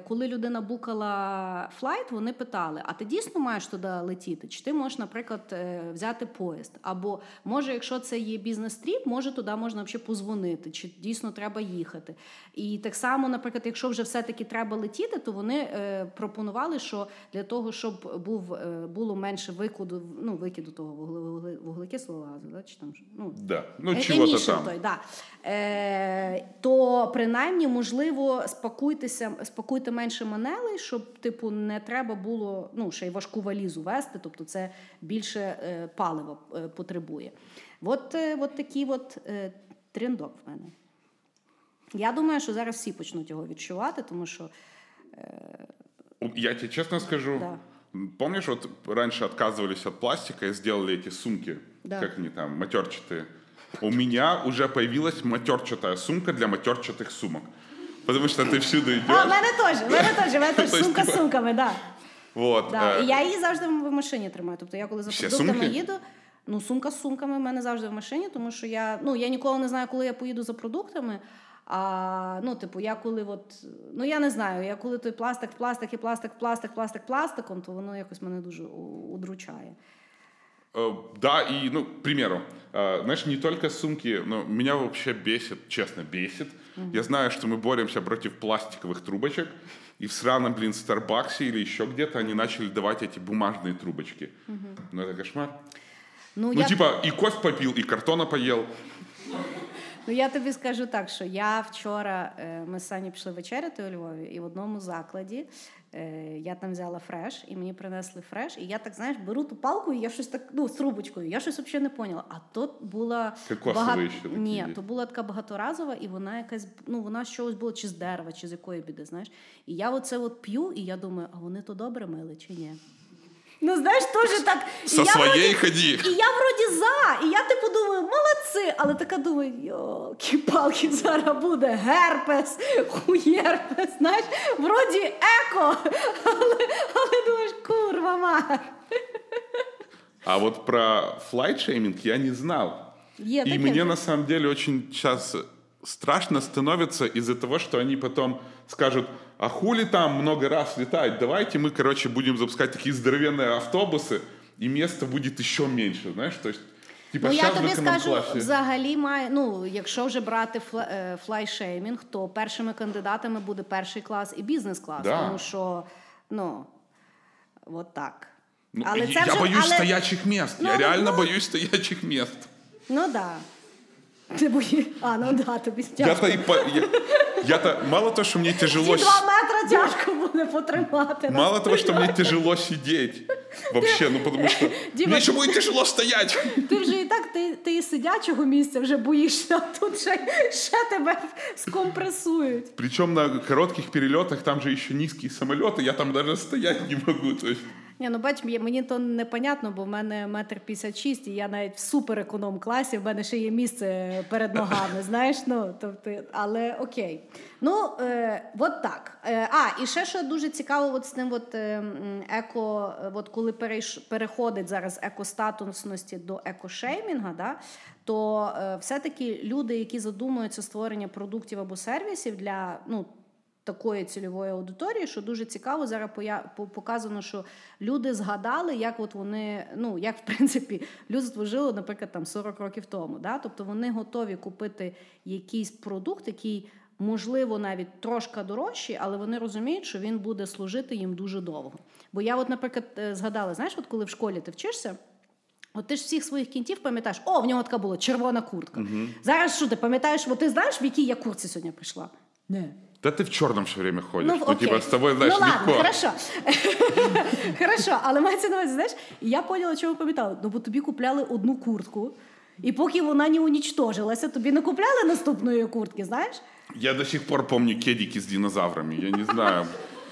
коли людина букала flight, вони питали: а ти дійсно маєш туди летіти? Чи ти можеш, наприклад, взяти поїзд? Або може, якщо це є бізнес-trip, може туди можна взагалі позвонити, чи дійсно треба їхати? І так само, наприклад, якщо вже все-таки треба летіти летіти, то вони е, пропонували, що для того, щоб був е, було менше викиду, ну викиду того вуглекислого газу, да, чи там ну, да. ну е, чого там. Той, да. Е, то принаймні можливо спакуйтеся, спакуйте менше манелей, щоб типу не треба було ну ще й важку валізу вести, тобто це більше е, палива е, потребує. От, е, от такий от трендок в мене. Я думаю, що зараз всі почнуть його відчувати, тому що я тебе честно скажу, да. помнишь, вот раньше отказывались от пластика и сделали эти сумки, да. как они там, матерчатые. У меня уже появилась матерчатая сумка для матерчатых сумок. Потому что ты всюду идешь. А, в мене теж, в мене теж, в мене теж сумка з сумками, да. Вот. Да. І я її завжди в машині тримаю. Тобто я коли за продуктами їду, ну сумка з сумками в мене завжди в машині, тому що я ну я ніколи не знаю, коли я поїду за продуктами. а ну, типу, я коли от, ну я не знаю, я коли той пластик, пластик і пластик, пластик, пластик, пластиком, то воно якось мене дуже удручає. Да, и, ну, к примеру, знаешь, не только сумки, но меня вообще бесит, честно, бесит. Uh-huh. Я знаю, что мы боремся против пластиковых трубочек, и в сраном, блин, Старбаксе или еще где-то они начали давать эти бумажные трубочки. Uh-huh. Ну, это кошмар. Ну, ну я... типа, и кофе попил, и картона поел. Ну я тобі скажу так, що я вчора е, ми з Сані пішли вечеряти у Львові, і в одному закладі е, я там взяла фреш, і мені принесли фреш, і я так знаєш, беру ту палку, і я щось так ну з трубочкою. Я щось взагалі не поняла. А то була багато... Ні, то була така багаторазова, і вона якась ну вона з чогось була чи з дерева, чи з якої біди. Знаєш, і я оце от п'ю, і я думаю, а вони то добре мили чи ні? Ну, знаєш, теж так. Со своєї ході. І я вроді за. І я типу думаю, молодці. Але така думаю, йоки палки зараз буде герпес, хуєрпес, знаєш, вроді еко. Але, але думаєш, курва мар. А вот про флайтшейминг я не знал. Е, и мне на самом деле очень сейчас страшно становится из-за того, что они потом скажут, а хули там много раз летать, давайте мы, короче, будем запускать такие здоровенные автобусы, и места будет еще меньше, знаешь, то есть Типа, ну, я щас в тобі скажу, економ-класі. взагалі має. Ну, якщо вже брати фла- е, флайшеймінг, то першими кандидатами буде перший клас і бізнес-клас. Да. Тому що, ну, от так. Ну, але я це вже, боюсь але... стоячих мест. Ну, я ну, реально ну. боюсь стоячих мест. Ну так. Да. Ти бої... А, ну да, тобі Я-то тяжко. и по... я... я-то мало того, что мне тяжело... с- два метри тяжко буде потримати. Мало того, что мне тяжело сидеть. Вообще, ну потому что... Дима, Мне еще будет тяжело стоять. Ти вже і так, ти, ти і сидячого місця вже боїшся, а тут ще, ще тебе скомпресують. Причем на коротких перелетах там же еще низкие самолеты, я там даже стоять не могу. То есть... Ні, ну бач, мені- то непонятно, бо в мене метр п'ятдесят шість, і я навіть в супер економ класі, в мене ще є місце перед ногами, знаєш, ну, тобто, але окей. Ну, е, от так. Е, а, і ще що дуже цікаво, от з ним от, е, еко, е, от коли перейш, переходить зараз екостатусності до екошеймінга, да, то е, все-таки люди, які задумуються створення продуктів або сервісів для ну, такої цільової аудиторії, що дуже цікаво, зараз поя- показано, що люди згадали, як от вони, ну як в принципі людство жило, наприклад, там 40 років тому. Да? Тобто вони готові купити якийсь продукт, який. Можливо, навіть трошки дорожчий, але вони розуміють, що він буде служити їм дуже довго. Бо я, от, наприклад, е, згадала, знаєш, от коли в школі ти вчишся, От ти ж всіх своїх кінтів пам'ятаєш, о, в нього така була червона куртка. Зараз що ти пам'ятаєш, от ти знаєш, в якій я курці сьогодні прийшла? Не. Да ты в черном все время ходишь. Ну, окей. типа, с тобой, знаешь, ну ладно, легко. хорошо. хорошо, але мається на увазі, знаєш, я поняла, чому пам'ятала. Ну, бо тобі купляли одну куртку, і поки вона не унічтожилася, тобі не купляли наступної куртки, знаєш? Я до сих пор помню кедики с динозаврами. Я не знаю.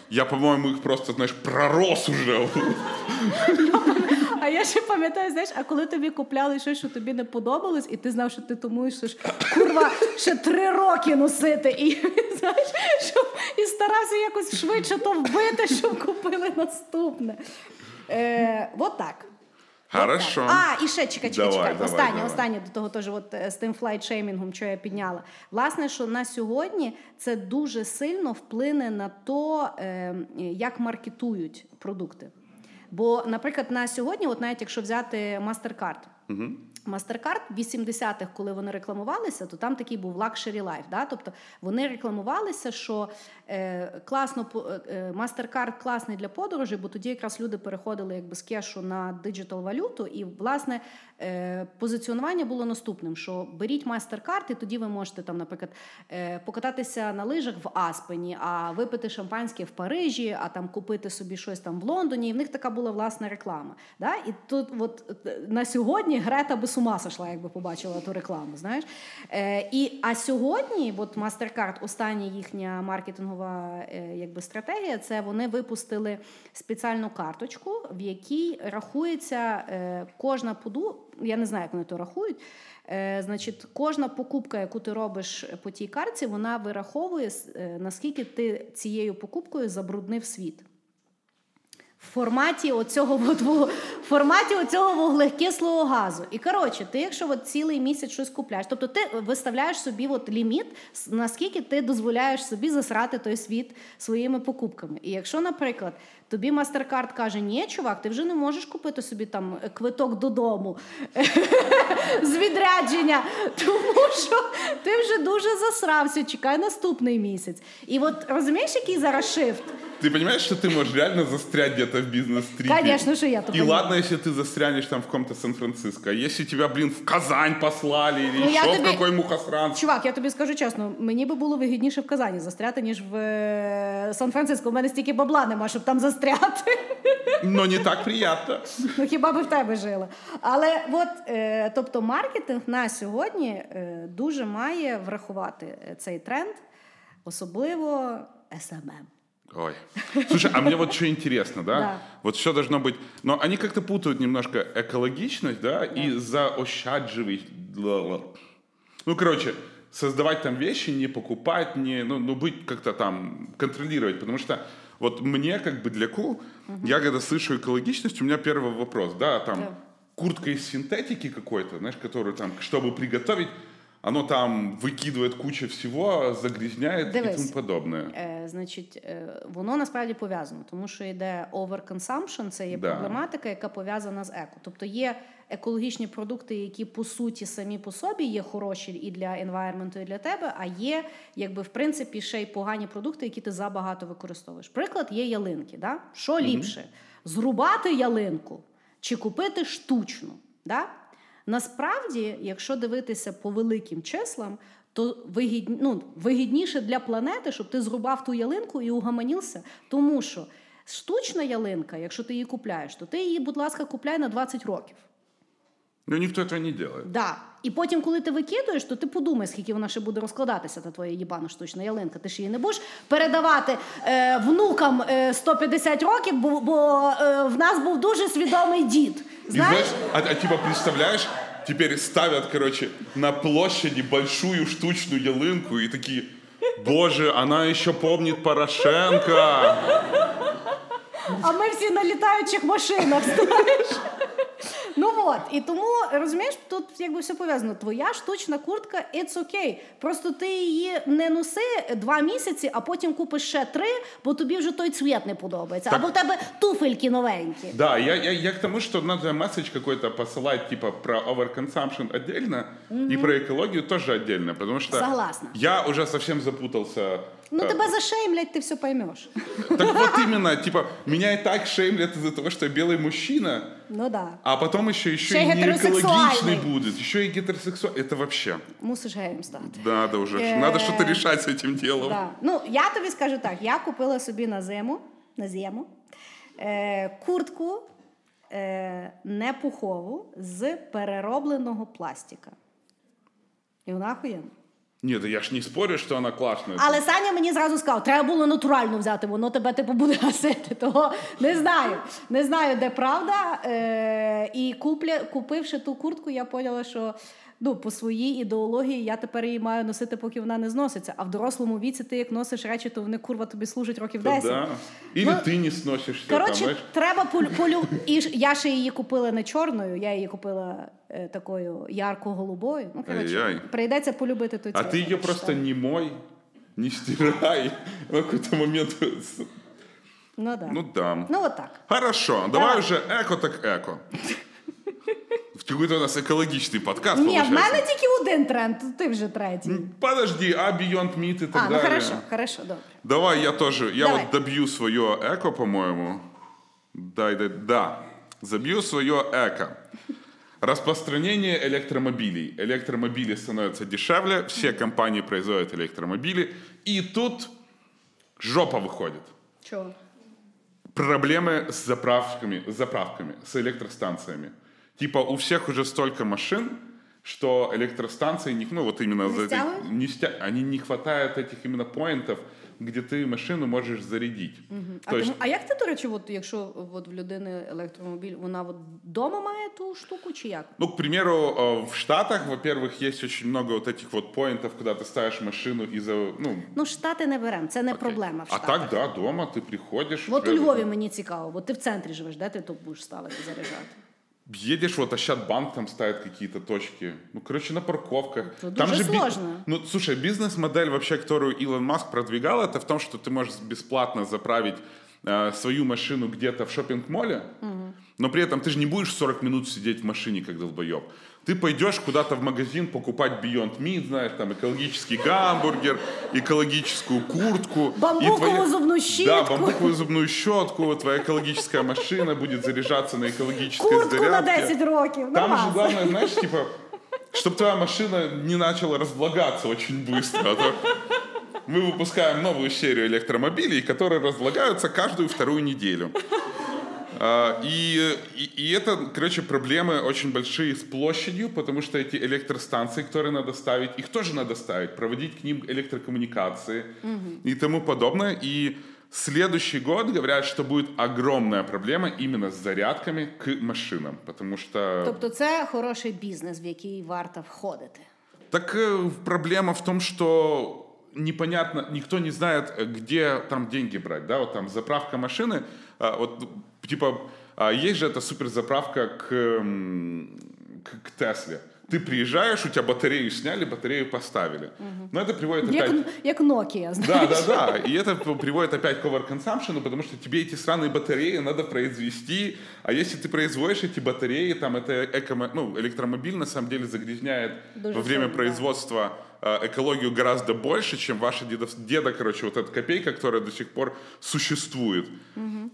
Я, по-моему, их просто, знаешь, пророс уже. А я ще пам'ятаю, знаєш, а коли тобі купляли щось, що тобі не подобалось, і ти знав, що ти тому мусиш, курва, ще три роки носити, і знаєш, щоб і старався якось швидше то вбити, щоб купили наступне. Е, от так. Хорошо. А, і ще чекай, чекай, чекай. давай, останнє, давай. останнє до того, теж от е, з тим flight-shaming ом, що я підняла. Власне, що на сьогодні це дуже сильно вплине на то, е, як маркетують продукти. Бо, наприклад, на сьогодні, от навіть якщо взяти MasterCard, MasterCard в 80-х, коли вони рекламувалися, то там такий був luxury life. Да? Тобто вони рекламувалися, що класно по- е, е, MasterCard класний для подорожей, бо тоді якраз люди переходили якби з кешу на диджитал валюту, і власне е, позиціонування було наступним: що беріть MasterCard, і тоді ви можете там, наприклад, е, покататися на лижах в Аспені, а випити шампанське в Парижі, а там купити собі щось там в Лондоні. І в них така була власна реклама. Да? І тут, от е, на сьогодні Грета би з ума сошла, якби побачила ту рекламу. Знаєш? Е, і, а сьогодні, от MasterCard, остання їхня маркетингова е, якби, стратегія, це вони випустили спеціальну карточку, в якій рахується е, кожна поду. Я не знаю, як вони то рахують. Е, значить, кожна покупка, яку ти робиш по тій карці, вона вираховує, наскільки ти цією покупкою забруднив світ. В форматі оцього, в форматі оцього вуглекислого газу. І коротше, ти, якщо от цілий місяць щось купляєш, тобто ти виставляєш собі от ліміт, наскільки ти дозволяєш собі засрати той світ своїми покупками. І якщо, наприклад, тобі MasterCard каже, ні, чувак, ти вже не можеш купити собі там квиток додому з відрядження, тому що ти вже дуже засрався, чекай наступний місяць. І от розумієш, який зараз шифт? Ты понимаешь, что ты можешь реально застрять где-то в бизнес-трипе? Конечно же, я-то И понимаю. ладно, если ты застрянешь там в каком-то Сан-Франциско. А если тебя, блин, в Казань послали или Ну, я еще в тебе- какой мухосранц. Чувак, я тобі скажу чесно, мені би було вигідніше в Казані застряти, ніж в е, Сан-Франциско. У мене стільки бабла нема, щоб там застряти. Но не так приятно. Ну хіба би в тебе жила. Але от, е, тобто, маркетинг на сьогодні е, дуже має врахувати е, цей тренд, особливо SMM. Ой. Слушай, а мне вот что интересно, да? Да. Вот все должно быть... Но они как-то путают немножко экологичность, да, и заощадживать. Ну, короче, создавать там вещи, не покупать, не, ну, ну, быть как-то там, контролировать. Потому что вот мне, как бы для кул, я когда слышу экологичность, у меня первый вопрос, да, там, Да. куртка из синтетики какой-то, знаешь, которую там, чтобы приготовить, оно там выкидывает кучу всего, загрязняет Дивись. и тому подобное. Е, значить, е, воно насправді пов'язано, тому що йде overconsumption, це є Да. проблематика, яка пов'язана з еко. Тобто є екологічні продукти, які по суті самі по собі є хороші і для environment, і для тебе, а є, якби в принципі, ще й погані продукти, які ти забагато використовуєш. Приклад є ялинки. Да? Що ліпше? Зрубати ялинку чи купити штучну? Да? Насправді, якщо дивитися по великим числам, то вигідні, ну, вигідніше для планети, щоб ти зрубав ту ялинку і угаманився. Тому що штучна ялинка, якщо ти її купляєш, то ти її, будь ласка, купляй на 20 років. Но никто этого не делает. Да. І потім, коли ти викидуєш, то ти подумай, скільки вона ще буде розкладатися, та твоя їбана штучна ялинка. Ти ж її не будеш передавати е, внукам е, 150 років, бо, бо е, в нас був дуже свідомий дід. Знаєш? знаешь, а, а типа представляешь, теперь ставят, короче, на площади большую штучную ялынку и такие, боже, она еще помнит Порошенко. А ми всі на літаючих машинах, знаєш. Ну от, і тому розумієш, тут якби все пов'язано. Твоя штучна куртка, it's okay. Просто ти її не носи два місяці, а потім купиш ще три, бо тобі вже той цвіт не подобається. Так. Або в тебе туфельки новенькі. Да, я, я, я к тому, что надо месседж какой-то посылать, типа, про overconsumption отдельно и про экологию тоже отдельно, потому что Согласна. я уже совсем запутался. Ну Э, тебе зашеймлять, ти все поймеш. Так вот именно, типа, меня и так шеймлят из-за того, что я белый мужчина, Ну да. а потом еще, еще Ще и й не экологичный гетеросексуальный. будет, еще и гетеросексуальный. Это вообще, Мусиш геєм стати. надо уже, Э, надо что-то решать с этим делом. Да. Ну, я тобі скажу так: я купила собі на зиму, на зиму е, куртку е, не пухову з переробленого пластика. І вона охуєнна. Да я ж не спорю, що вона класна. Але Саня мені зразу сказав, треба було натурально взяти, воно тебе типу буде гасити. Того не знаю. Не знаю, де правда. Е, і купля, купивши ту куртку, я поняла, що ну, по своїй ідеології я тепер її маю носити, поки вона не зноситься. А в дорослому віці ти як носиш речі, то вони курва тобі служать років Да, 10. да. Или Ну, ты не сносишься там, Коротше, знаешь. треба полю, полю... І ж я ще її купила не чорною, я її купила е, такою ярко-голубою. Ну, коротше, Ай-яй. прийдеться полюбити ту А цвіт, ты я ее так просто вважаю. не мой, не стирай. В какой-то момент... Ну, да. Ну да. ну от так. Хорошо, давай, Давай. уже эко так эко. Какой-то у нас экологичный подкаст Ні, в получается. мене тільки один тренд, то ти вже третій. Подожди, а Beyond Meat и так а, ну далее? хорошо, хорошо, добре. Давай я тоже, я Давай. вот добью свое эко, по-моему. Дай, дай, да. Забью свое эко. Распространение электромобилей. Электромобили становятся дешевле, все компании производят электромобили, и тут жопа выходит. Чого? Проблемы с заправками, с заправками, с электростанциями. Типа у всех уже столько машин, что электростанции, не, ну вот именно Не за эти- стягивают? не стя- они не хватает этих именно поинтов, где ты машину можешь зарядить. А, То есть, ти- а як ти, до речі, от, якщо от в людини електромобіль, вона от вдома має ту штуку чи як? ну, к примеру, э, в Штатах, во-первых, есть очень много вот этих вот поинтов, куда ты ставишь машину и за, ну, Ну, штати не беремо, це не проблема в а Штатах. так, да, дома ты приходишь. От у уже- Львові мені цікаво, бо ти в центрі живеш, де ти тут будеш ставити заряджати? Едешь, вот Ощадбанк там ставит какие-то точки. Ну, короче, на парковках. Это там дуже же би- сложно. Ну, слушай, бизнес-модель вообще, которую Илон Маск продвигал, это в том, что ты можешь бесплатно заправить э, свою машину где-то в шопинг-моле, но при этом ты же не будешь 40 минут сидеть в машине, как долбоеб. Ты пойдешь куда-то в магазин покупать Beyond Meat, знаешь, там экологический гамбургер, экологическую куртку. и Бамбуковую зубную Да, щетку. бамбуковую зубную щетку, твоя экологическая машина будет заряжаться на экологической Куртку на зарядке. 10 років. Там нормас. же главное, знаешь, типа, чтобы твоя машина не начала разлагаться очень быстро. А то мы выпускаем новую серию электромобилей, которые разлагаются каждую вторую неделю. А, И, и, и это, короче, проблемы очень большие с площадью, потому что эти электростанции, которые надо ставить, их тоже надо ставить, проводить к ним электрокоммуникации и тому подобное. И следующий год говорят, что будет огромная проблема именно с зарядками к машинам, потому что... Тобто це хороший бізнес, в який варто входити. Так э, проблема в том, что непонятно, никто не знает, где там деньги брать, да, вот там заправка машины, а, вот типа а, есть же эта суперзаправка к, м, к, к Тесле, Ты приезжаешь, у тебя батарею сняли, батарею поставили. Но это приводит Як, опять... як Nokia, Да, знаєш. да, да. И это приводит опять к overconsumption, потому что тебе эти сраные батареи надо произвести. А если ты производишь эти батареи, там это эко, ну, электромобиль на самом деле загрязняет Дуже во время сильно, да. производства э, экологию гораздо больше, чем ваша дедов, деда, короче, вот эта копейка, которая до сих пор существует.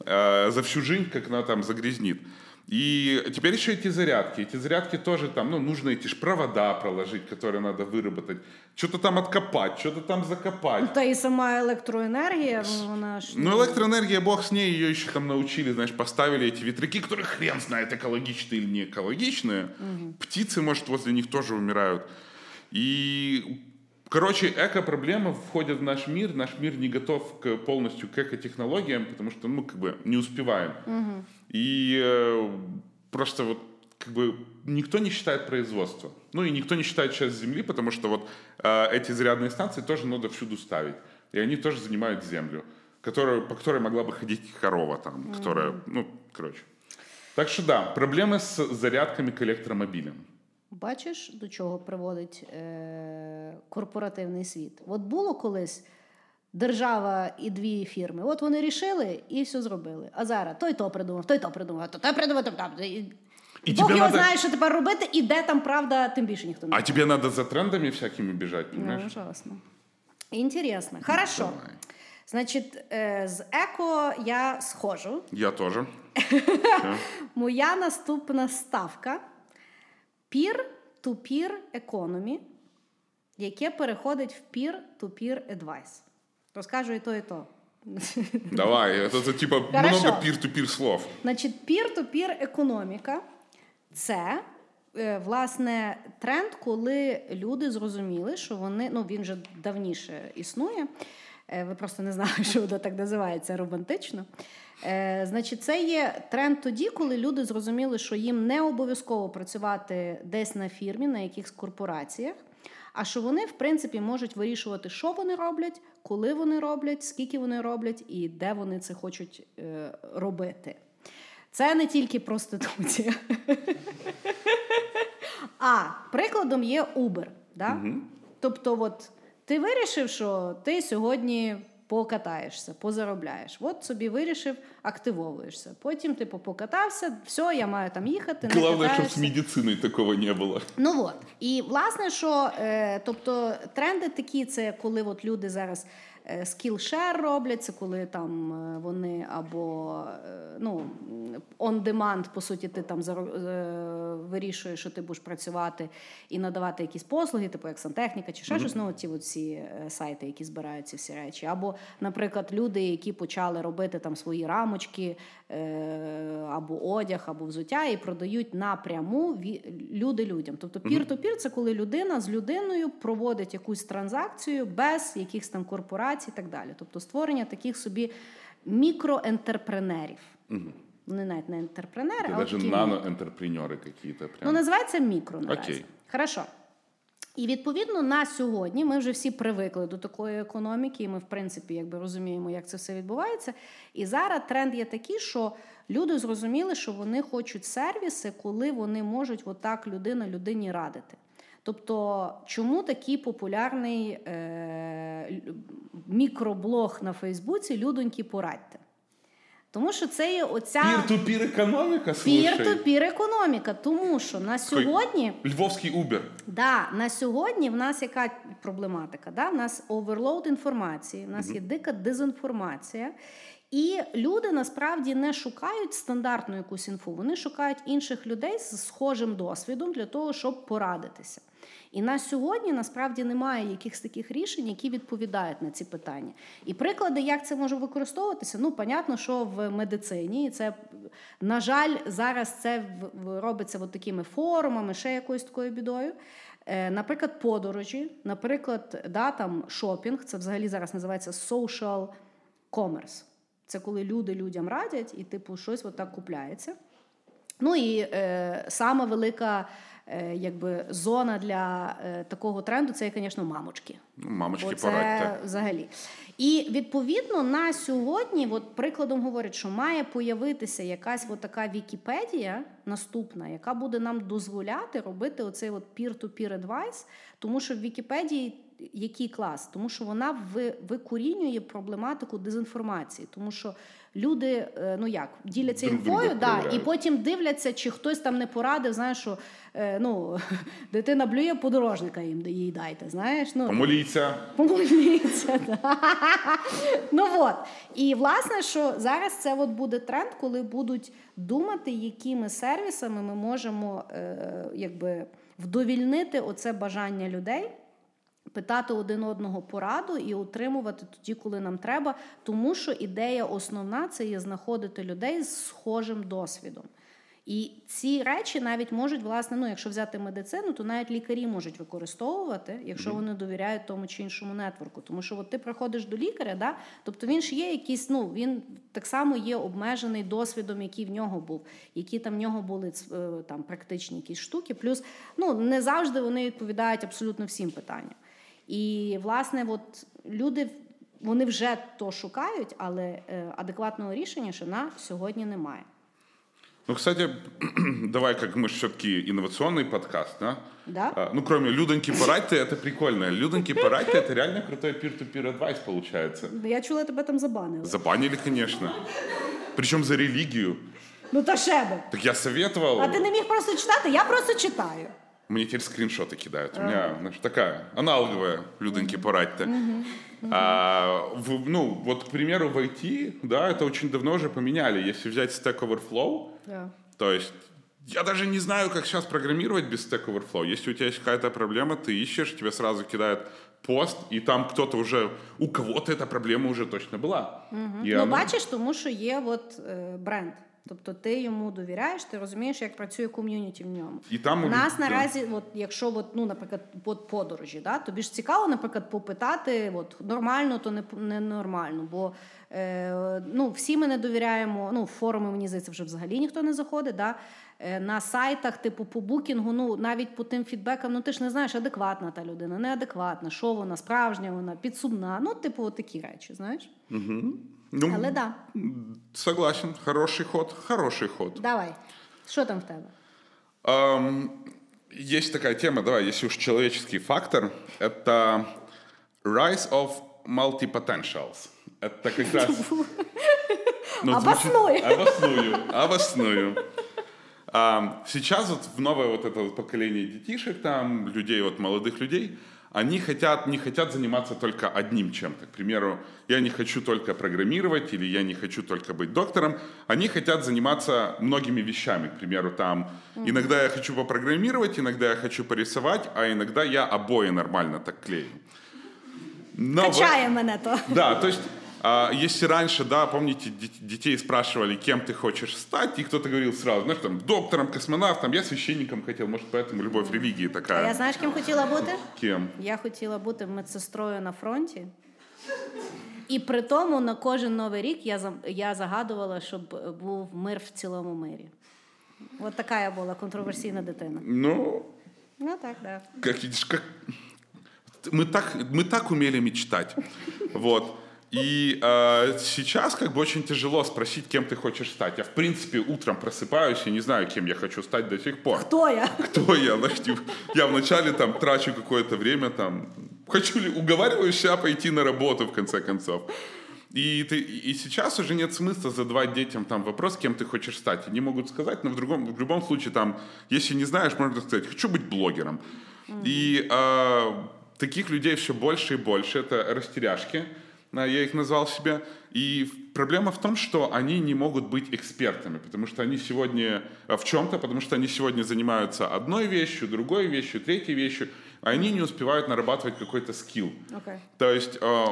Э, за всю жизнь, как она там загрязнит. И теперь еще эти зарядки. Эти зарядки тоже там, ну, нужно эти ж провода проложить, которые надо выработать. Что-то там откопать, что-то там закопать. Та і сама електроенергія, ну, вона ж Ну, электроэнергия, бог с ней, ее еще там научили, знаешь, поставили эти ветряки, которые хрен знает, экологичные или не экологичные. Птицы, может, возле них тоже умирают. И, короче, эко-проблемы входят в наш мир. Наш мир не готов к, полностью к эко-технологиям, потому что мы как бы не успеваем. И э, просто вот как бы никто не считает производство. Ну и никто не считает часть земли, потому что вот э, эти зарядные станции тоже надо всюду ставить. И они тоже занимают землю, которую, по которой могла бы ходить корова там, которая, ну, короче. Так что да, проблемы с зарядками к электромобилям. Бачиш, до чого приводить е- корпоративний світ? От було колись держава і дві фірми. От вони рішили і все зробили. А зараз той то придумав, той то придумав, то той придумав, то там. І Бог його надо- знає, що тепер робити, і де там правда, тим більше ніхто не А тебе надо за трендами всякими бежать, Ну, ужасно. Інтересно. Хорошо. Давай. Значить, е, з еко я схожу. Я тоже. Моя наступна ставка peer-to-peer economy, яке переходить в peer-to-peer advice. Розкажу і то, і то. Давай, это, это типа Хорошо. много пир-ту-пир слов. Значить, peer-to-peer економіка це е, власне тренд, коли люди зрозуміли, що вони ну він вже давніше існує. Е, Ви просто не знали, що воно так називається романтично. Е, Значить, це є тренд тоді, коли люди зрозуміли, що їм не обов'язково працювати десь на фірмі, на якихось корпораціях, а що вони, в принципі, можуть вирішувати, що вони роблять, коли вони роблять, скільки вони роблять і де вони це хочуть е, робити. Це не тільки проституція. А прикладом є Uber. Да? Тобто, от, ти вирішив, що ти сьогодні покатаєшся, позаробляєш. От собі вирішив, активовуєшся. Потім, типу, покатався, все, я маю там їхати. Не Главное, з медициною такого не було. Ну от і власне, що е, тобто тренди такі, це коли от люди зараз Skillshare роблять, це коли там е, вони або е, ну on demand, по суті, ти там е, вирішуєш, що ти будеш працювати і надавати якісь послуги, типу як сантехніка чи ще щось. Ну ті ці е, сайти, які збирають ці всі речі. Або, наприклад, люди, які почали робити там свої рамочки е, або одяг, або взуття, і продають напряму люди людям. Тобто пір-то-пір це коли людина з людиною проводить якусь транзакцію без якихось там корпорацій і так далі. Тобто створення таких собі мікроентерпренерів. Вони навіть не ентерпренери, Это а даже такі наноэнтерпренеры какие-то Ну, прям. називається мікро наразі. Окей. Хорошо. І відповідно на сьогодні ми вже всі привикли до такої економіки, і ми, в принципі, якби розуміємо, як це все відбувається. І зараз тренд є такий, що люди зрозуміли, що вони хочуть сервіси, коли вони можуть отак людина людині радити. Тобто, чому такий популярний е- мікроблог на Фейсбуці Людоньки порадьте? Тому що це є оця Peer-to-peer экономика, слушай. peer-to-peer економіка. Тому що на сьогодні Львовский Убер. Да, на сьогодні в нас яка проблематика? Да? В нас overload інформації, в нас є дика дезінформація. І люди насправді не шукають стандартну якусь інфу, вони шукають інших людей з схожим досвідом для того, щоб порадитися. І на сьогодні насправді немає якихось таких рішень, які відповідають на ці питання. І приклади, як це може використовуватися, ну, понятно, що в медицині, це, на жаль, зараз це робиться от такими форумами, ще якоюсь такою бідою. Е, Наприклад, подорожі, наприклад, да, там шопінг, це взагалі зараз називається social commerce. Це коли люди людям радять, і типу щось отак купляється. Ну і е, сама велика е, якби зона для е, такого тренду це, звісно, мамочки. Ну, мамочки Бо це порадьте. взагалі. І відповідно на сьогодні, от прикладом говорять, що має появитися якась от така Вікіпедія наступна, яка буде нам дозволяти робити оцей от peer-to-peer advice, тому що в Вікіпедії який клас? Тому що вона ви- викорінює проблематику дезінформації, тому що люди, е, ну як, діляться Друг інфою, да, і потім дивляться, чи хтось там не порадив, знаєш, що е, ну, дитина блює подорожника їм їй дайте, знаєш. Ну, Помоліться. Помоліться. да. Ну от. І власне, що зараз це от буде тренд, коли будуть думати, якими сервісами ми можемо е, якби, вдовільнити оце бажання людей. Питати один одного пораду і отримувати тоді, коли нам треба, тому що ідея основна це є знаходити людей з схожим досвідом. І ці речі навіть можуть, власне, ну якщо взяти медицину, то навіть лікарі можуть використовувати, якщо вони довіряють тому чи іншому нетворку. Тому що от ти приходиш до лікаря, да, тобто він ж є якийсь, ну він так само є обмежений досвідом, який в нього був, які там в нього були е, там практичні якісь штуки. Плюс ну не завжди вони відповідають абсолютно всім питанням. І власне, от люди вони вже то шукають, але е, адекватного рішення ще на сьогодні немає. Ну, кстати, давай, как мы все-таки инновационный подкаст, да? Да. А, ну, кроме Людоньки Парайте, это прикольно. Людоньки Парайте, это реально крутой peer-to-peer адвайс получается. Я чула, тебе там забанили. Забанили, конечно. Причем за религию. Ну та ще би. Так я советовал. А ти не міг просто читати? Я просто читаю. Мне теперь скриншоты кидают. У меня знаешь, такая аналоговая Людоньки Парайте. А, в- ну, вот, к примеру, в IT, да, это очень давно уже поменяли. Если взять Stack Overflow, Да. То есть я даже не знаю, как сейчас программировать без Stack Overflow. Если у тебя есть какая-то проблема, ты ищешь, тебе сразу кидают пост, и там кто-то уже, у кого-то эта проблема уже точно была. И Ну, она- бачиш, тому що є от е, бренд. Тобто ти йому довіряєш, ти розумієш, як працює ком'юніті в ньому. І там у нас люд- наразі, от, якщо от, ну, наприклад, от подорожі, да, тобі ж цікаво, наприклад, попитати, от, нормально, то не, не нормально. Бо е, ну, всі ми не довіряємо, ну, в форуми, мені здається, вже взагалі ніхто не заходить. Да? Е, на сайтах, типу, по букінгу, ну, навіть по тим фідбекам, ну ти ж не знаєш, адекватна та людина, неадекватна, що вона, справжня вона, підсудна. Ну, типу, от такі речі, знаєш. Ну, Але да, Согласен, хороший ход, хороший ход. давай. Що там в тебе? Ам, есть такая тема, давай, если уж человеческий фактор, это rise of multi-potentials. Это как раз... Ну, звучит-. Обосную, обосную. А, сейчас вот в новое вот это вот поколение детишек, там, людей, вот молодых людей, они хотят, не хотят заниматься только одним чем-то. К примеру, я не хочу только программировать или я не хочу только быть доктором. Они хотят заниматься многими вещами. К примеру, там, иногда я хочу попрограммировать, иногда я хочу порисовать, а иногда я обои нормально так клею. Но в- Качає мене то. да, то есть, если раньше, да, помните, дет- детей спрашивали, кем ты хочешь стать, и кто-то говорил сразу, знаешь, там, доктором, космонавтом, я священником хотел, может, поэтому любовь к религии А такая. я знаєш, ким хотіла бути? Кем? Я хотіла бути медсестрою на фронті. І при тому на кожен новий рік я, за- я загадувала, щоб був мир в цілому мирі. От така я була контроверсійна дитина. Ну, Ну так, так. как, видишь, как... Мы так, мы так умели мечтать. Вот. И э, сейчас как бы очень тяжело спросить, кем ты хочешь стать. Я, в принципе, утром просыпаюсь и не знаю, кем я хочу стать до сих пор. Хто я? Кто я? Знаешь, типа, я вначале там трачу какое-то время, там, хочу ли, уговариваю себя пойти на работу, в конце концов. И, ты, и сейчас уже нет смысла задавать детям там вопрос, кем ты хочешь стать. Они могут сказать, но в, другом, в любом случае, там, если не знаешь, можно сказать, хочу быть блогером. И а, таких людей все больше и больше. Это растеряшки, а, я их назвал себе. И проблема в том, что они не могут быть экспертами, потому что они сегодня а, в чем-то, потому что они сегодня занимаются одной вещью, другой вещью, третьей вещью, а они не успевают нарабатывать какой-то скилл. Окей. То есть э,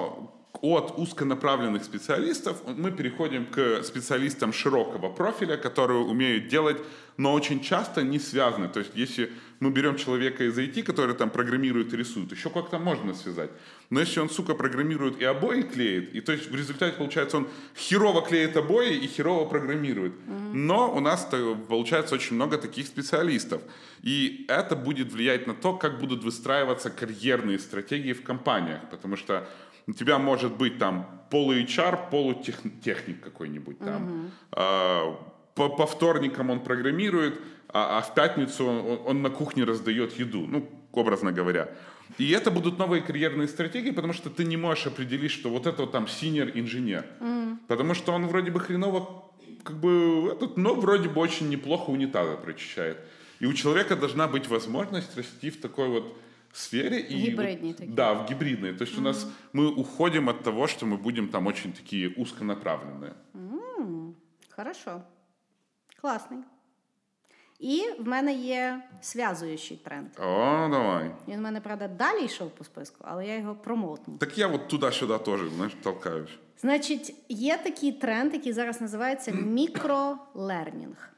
от узконаправленных специалистов мы переходим к специалистам широкого профиля, которые умеют делать, но очень часто не связаны. То есть если мы берем человека из IT, который там программирует и рисует, еще как-то можно связать. Но если он, сука, программирует и обои клеит, и то есть в результате, получается, он херово клеит обои и херово программирует. Но у нас получается очень много таких специалистов. И это будет влиять на то, как будут выстраиваться карьерные стратегии в компаниях. Потому что у тебя может быть там полу-HR, полутехник какой-нибудь там. А, по, по вторникам он программирует, а, а в пятницу он, он на кухне раздает еду, ну, образно говоря. И это будут новые карьерные стратегии, потому что ты не можешь определить, что вот это вот там синер инженер. Mm. Потому что он вроде бы хреново, как бы, этот, но вроде бы очень неплохо унитазы прочищает. И у человека должна быть возможность расти в такой вот сфере. И Гибридные такие. Да, в гибридные. То есть mm-hmm. у нас мы уходим от того, что мы будем там очень такие узконаправленные. Mm-hmm. Хорошо. Класний. І в мене є зв'язуючий тренд. О, давай. Він в мене, правда, далі йшов по списку, але я його промотну. Так я от туди-сюди теж, знаєш, толкаюсь. Значить, є такий тренд, який зараз називається мікролернінг,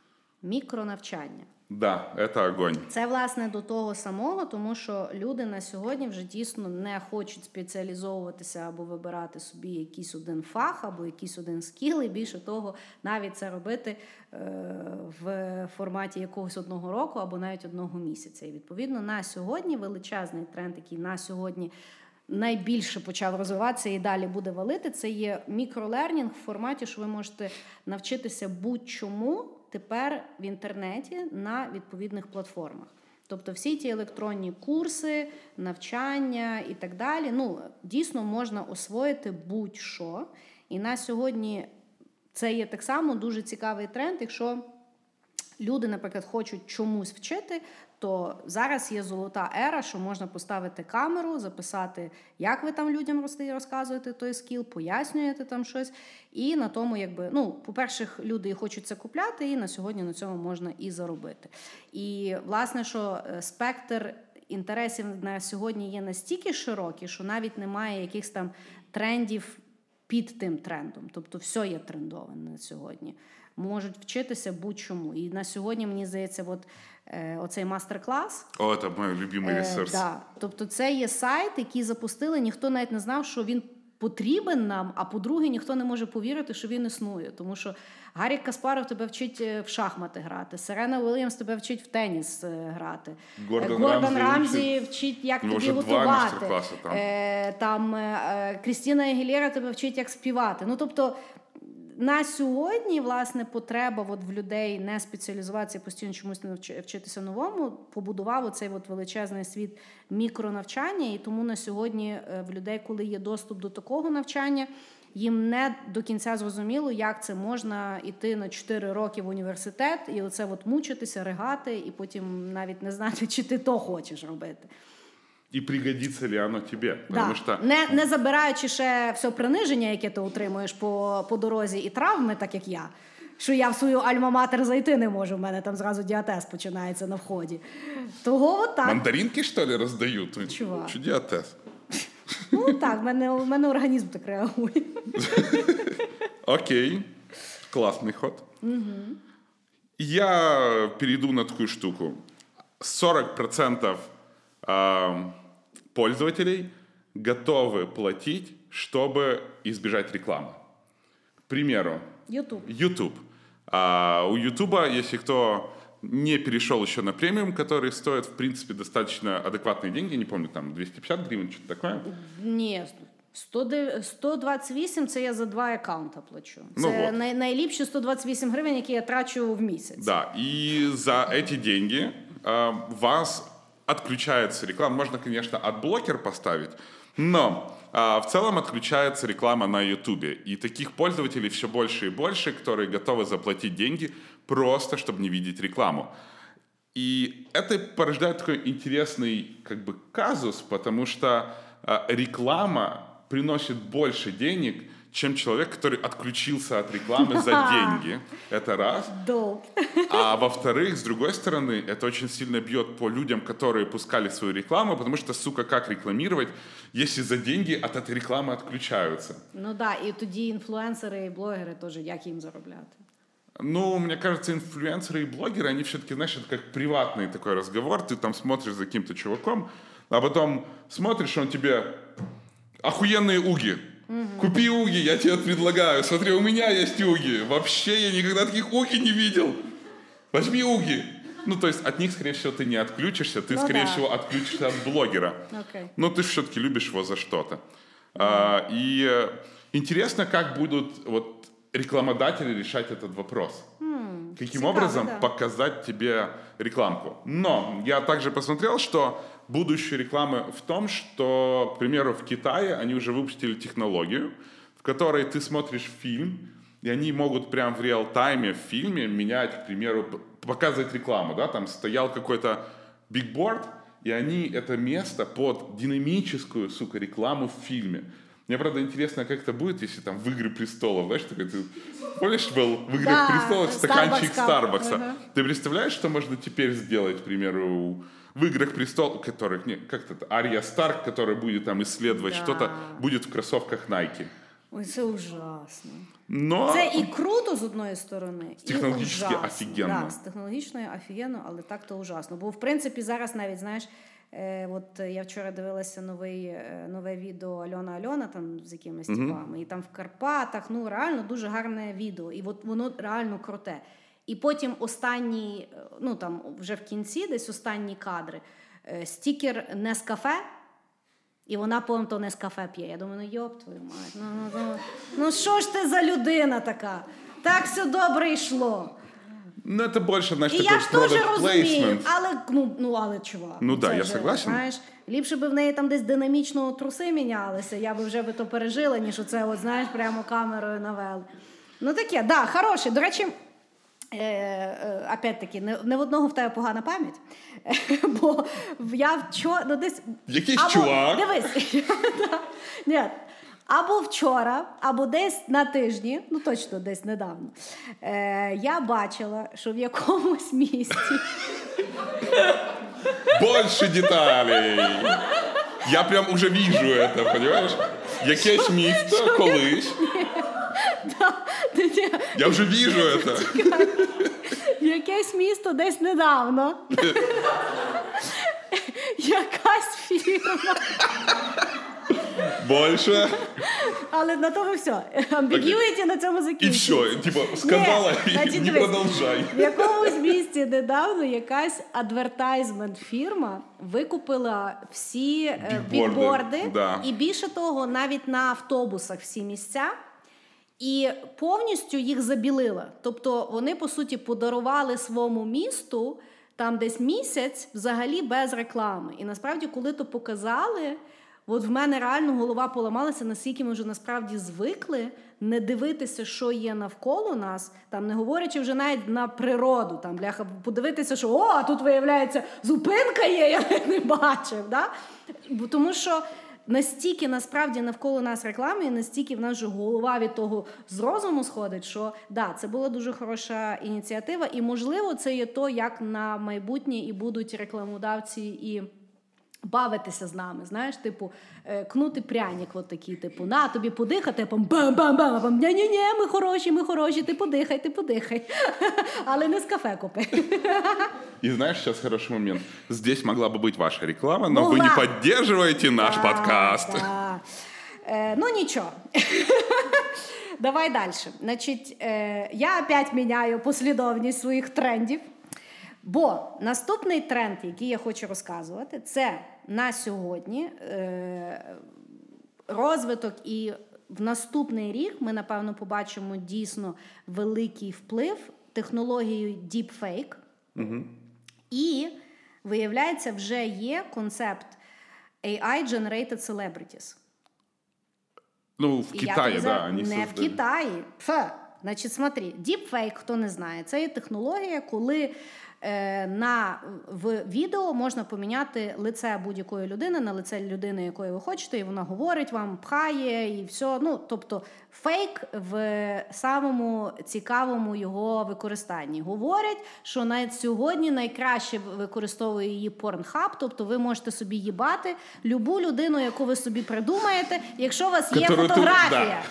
мікронавчання. Да, це огонь. Це власне до того самого, тому що люди на сьогодні вже дійсно не хочуть спеціалізовуватися або вибирати собі якийсь один фах або якийсь один скіл, і більше того, навіть це робити е, в форматі якогось одного року або навіть одного місяця. І відповідно на сьогодні величезний тренд, який на сьогодні. Найбільше почав розвиватися і далі буде валити. Це є мікролернінг в форматі, що ви можете навчитися будь-чому тепер в інтернеті на відповідних платформах. Тобто всі ті електронні курси, навчання і так далі. Ну, дійсно можна освоїти будь-що. І на сьогодні це є так само дуже цікавий тренд, якщо люди, наприклад, хочуть чомусь вчити, то зараз є золота ера, що можна поставити камеру, записати, як ви там людям розказуєте той скіл, пояснюєте там щось. І на тому, якби, ну, по-перше, люди хочуть це купляти, і на сьогодні на цьому можна і заробити. І власне, що е, спектр. Інтересів на сьогодні є настільки широкий, що навіть немає якихось там трендів під тим трендом. Тобто, все є трендове на сьогодні можуть вчитися будь-чому. І на сьогодні мені здається, от оцей мастер-клас. О, це мій любимий ресурс. Е, да. Тобто, це є сайт, який запустили. Ніхто навіть не знав, що він. Потрібен нам, а по-друге, ніхто не може повірити, що він існує. Тому що Гаррі Каспаров тебе вчить е, в шахмати грати, Серена Уільямс тебе вчить в теніс е, грати. Гордон, Гордон Рамзі, Рамзі вчить, як тобі готувати. Там, е, там е, Крістіна Егілєра тебе вчить, як співати. Ну тобто на сьогодні, власне, потреба от в людей не спеціалізуватися, постійно чомусь не вчитися новому, побудував оцей от величезний світ мікронавчання. І тому на сьогодні е, в людей, коли є доступ до такого навчання, їм не до кінця зрозуміло, як це можна йти на 4 роки в університет і оце от мучитися, ригати, і потім навіть не знати, чи ти то хочеш робити і пригодиться ли оно тебе. Да. Що... Не не забираючи ще все приниження, яке ти отримуєш по по дорозі, і травми, так як я. Що я в свою альма-матер зайти не можу, в мене там зразу діатез починається на вході. Того так. Мандаринки, що ли, роздають? Чувак. Чи діатез? Ну так, в мене, в мене організм так реагує. Окей. Класний ход. Угу. Я перейду на таку штуку. 40% э, пользователей готовы платить, чтобы избежать рекламы. К примеру, YouTube. YouTube. А у YouTube, если кто не перешел еще на премиум, который стоит, в принципе, достаточно адекватные деньги, не помню, там 250 гривен, что-то такое. Ні, 128 – це я за два аккаунта плачу. Ну це ну, най- найліпші 128 гривень, які я трачу в місяць. Да, и за эти деньги э, вас отключается реклама. Можно, конечно, отблокер поставить, но а, в целом отключается реклама на YouTube. И таких пользователей все больше и больше, которые готовы заплатить деньги просто, чтобы не видеть рекламу. И это порождает такой интересный как бы казус, потому что а, реклама приносит больше денег, чем человек, который отключился от рекламы за деньги. Это раз. Долг. А во-вторых, с другой стороны, это очень сильно бьет по людям, которые пускали свою рекламу, потому что, сука, как рекламировать, если за деньги от этой рекламы отключаются? Ну да, і тоді інфлюенсери і блогери теж, як їм заробляти? Ну, мне кажется, инфлюенсеры и блогеры, они все-таки, знаешь, это как приватный такой разговор. Ты там смотришь за каким-то чуваком, а потом смотришь, он тебе охуенные уги. Купи уги, я тебе предлагаю. Смотри, у меня есть уги. Вообще я никогда таких уги не видел. Возьми уги. Ну, то есть от них, скорее всего, ты не отключишься, ты, Ну скорее да. всего, отключишься от блогера. Окей. Но ты все-таки любишь его за что-то. А, и э, интересно, как будут вот рекламодатели решать этот вопрос. Каким цікаво, образом да. показать тебе рекламку. Но я также посмотрел, что будущее рекламы в том, что, к примеру, в Китае они уже выпустили технологию, в которой ты смотришь фильм, и они могут прям в реал-тайме в фильме менять, к примеру, показывать рекламу, да, там стоял какой-то бигборд, и они это место под динамическую, сука, рекламу в фильме. Мне, правда, интересно, как это будет, если там в «Игры престолов», знаешь, такой, ты помнишь, был в «Играх Да, престолов» стаканчик. Старбакса? Ага. Ты представляешь, что можно теперь сделать, к примеру, в «Играх престолов», которых, не, как это, Ария Старк, которая будет там исследовать Да. что-то, будет в кроссовках Nike. Ой, це ужасно. Но Це і круто з одної сторони, і технологічно ужасно. офігенно. Да, з технологічною офігенно, але так то ужасно. Бо в принципі зараз навіть знаєш. Е, от я вчора дивилася новий, е, нове відео Альона Альона там з якимись типами, і там в Карпатах. Ну реально дуже гарне відео, і от воно реально круте. І потім останній, е, ну там вже в кінці, десь останні кадри, е, стікер Нескафе. І вона потім то не з кафе п'є. Я думаю, ну йоп твою мать. Ну, ну, ну, ну що ж ти за людина така? Так все добре йшло. ну, это больше, знаешь, І я ж теж розумію, але ну, ну але чувак. Ну да, я согласен. Знаєш, ліпше би в неї там десь динамічно труси мінялися, я би вже би то пережила, ніж оце, от, знаєш, прямо камерою навели. Ну таке, да, хороше. До речі. Е, е, опять-таки, не, не в одного в тебе погана пам'ять. Бо я вчора ну, десь. Якийсь або, чувак. Дивись. Ні. Або вчора, або десь на тижні, ну точно десь недавно, е, я бачила, що в якомусь місті Больше деталей. Я прям уже вижу это, понимаешь? Якесь місто колись. Я вже вижу это. якесь місто десь недавно. Якась фірма. Больше. Але на тому все. Ambiguity на цьому закінчується. все. Типа, сказала Ні, и не дивись, продолжай. В якомусь місті недавно якась адвертайзмент фірма викупила всі е, Бікборди, бікборди, да. і більше того, навіть на автобусах всі місця. І повністю їх забілила. Тобто вони, по суті, подарували своєму місту там десь місяць взагалі без реклами. І насправді, коли то показали, от в мене реально голова поламалася, наскільки ми вже насправді звикли не дивитися, що є навколо нас, там не говорячи вже навіть на природу, там бляха, подивитися, що о, а тут виявляється зупинка є, я не бачив. Да? Тому що настільки насправді навколо нас реклами, і настільки в нас же голова від того з розуму сходить, що да, це була дуже хороша ініціатива, і можливо, це є то, як на майбутнє і будуть рекламодавці і. Бавитися з нами, знаєш, типу, е, кнути пряник, от такий, типу, на тобі подихати, а потім бам-бам-бам, а потім ні-ні-ні, ми хороші, ми хороші, ти подихай, ти подихай. Але не з кафе купи. И знаешь, сейчас хороший момент. Здесь могла бы быть ваша реклама, но вы Могла. не поддерживаете наш Да, подкаст. да. Е, ну нічого. Давай далі. Значить, е, я опять міняю послідовність своїх трендів. Бо наступний тренд, який я хочу розказувати, це на сьогодні е, розвиток і в наступний рік ми, напевно, побачимо дійсно великий вплив технологією Deepfake. І, виявляється, вже є концепт AI-generated celebrities. Ну, в я да, Не в. Китаї. Фе. Значить, смотри, deepfake, хто не знає, це є технологія, коли на в відео можна поміняти лице будь-якої людини на лице людини, якої ви хочете, і вона говорить вам, пхає і все. Ну тобто фейк в самому цікавому його використанні. Говорять, що навіть сьогодні найкраще використовує її порнхаб, тобто ви можете собі їбати любу людину, яку ви собі придумаєте, якщо у вас є Которую фотографія.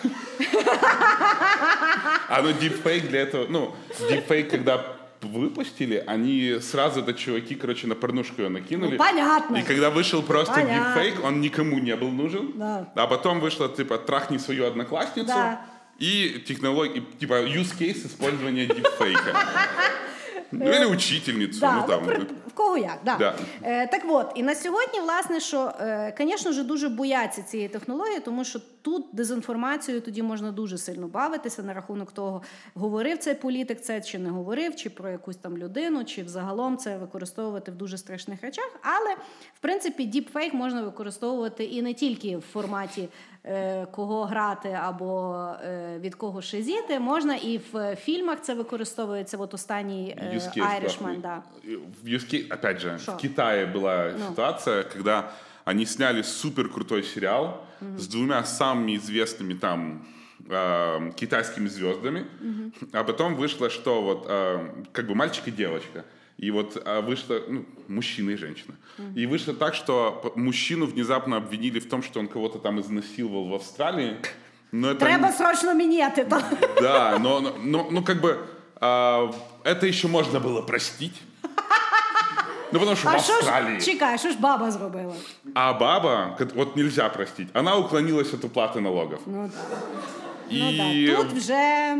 А ну дипфейк для этого, ну, дипфейк, когда выпустили, они сразу, это чуваки, короче, на порнушку ее накинули. Ну, понятно. И когда вышел просто Понятно. дипфейк, он никому не был нужен. Да. А потом вышло, типа, трахни свою одноклассницу. Да. И технология, типа, use case использования дипфейка. Ну, или учительницу, Да, ну там. В кого як, да. Да. Е, так от, і на сьогодні, власне, що, е, звісно ж, дуже бояться цієї технології, тому що тут дезінформацією тоді можна дуже сильно бавитися на рахунок того, говорив цей політик це чи не говорив, чи про якусь там людину, чи взагалом це використовувати в дуже страшних речах. Але, в принципі, діпфейк можна використовувати і не тільки в форматі е, кого грати або е, від кого шизіти, можна і в фільмах це використовується. От останній е, Use case Irishman, классный. да. В use case, опять же, Шо? в Китае была Ну. ситуация, когда они сняли супер крутой сериал с двумя самыми известными там э, китайскими звездами, а потом вышло, что вот э, как бы мальчик и девочка. И вот э, вышло, ну, мужчина и женщина. И вышло так, что мужчину внезапно обвинили в том, что он кого-то там изнасиловал в Австралии. Но это Треба срочно міняти. то. да, но, но, но- ну как бы а, это еще можно было простить. Ну потому что в А що Австралии. ж чекай, що ж баба зробила? А баба, вот нельзя простить, она уклонилась от уплаты налогов. Ну, И ну так, тут вже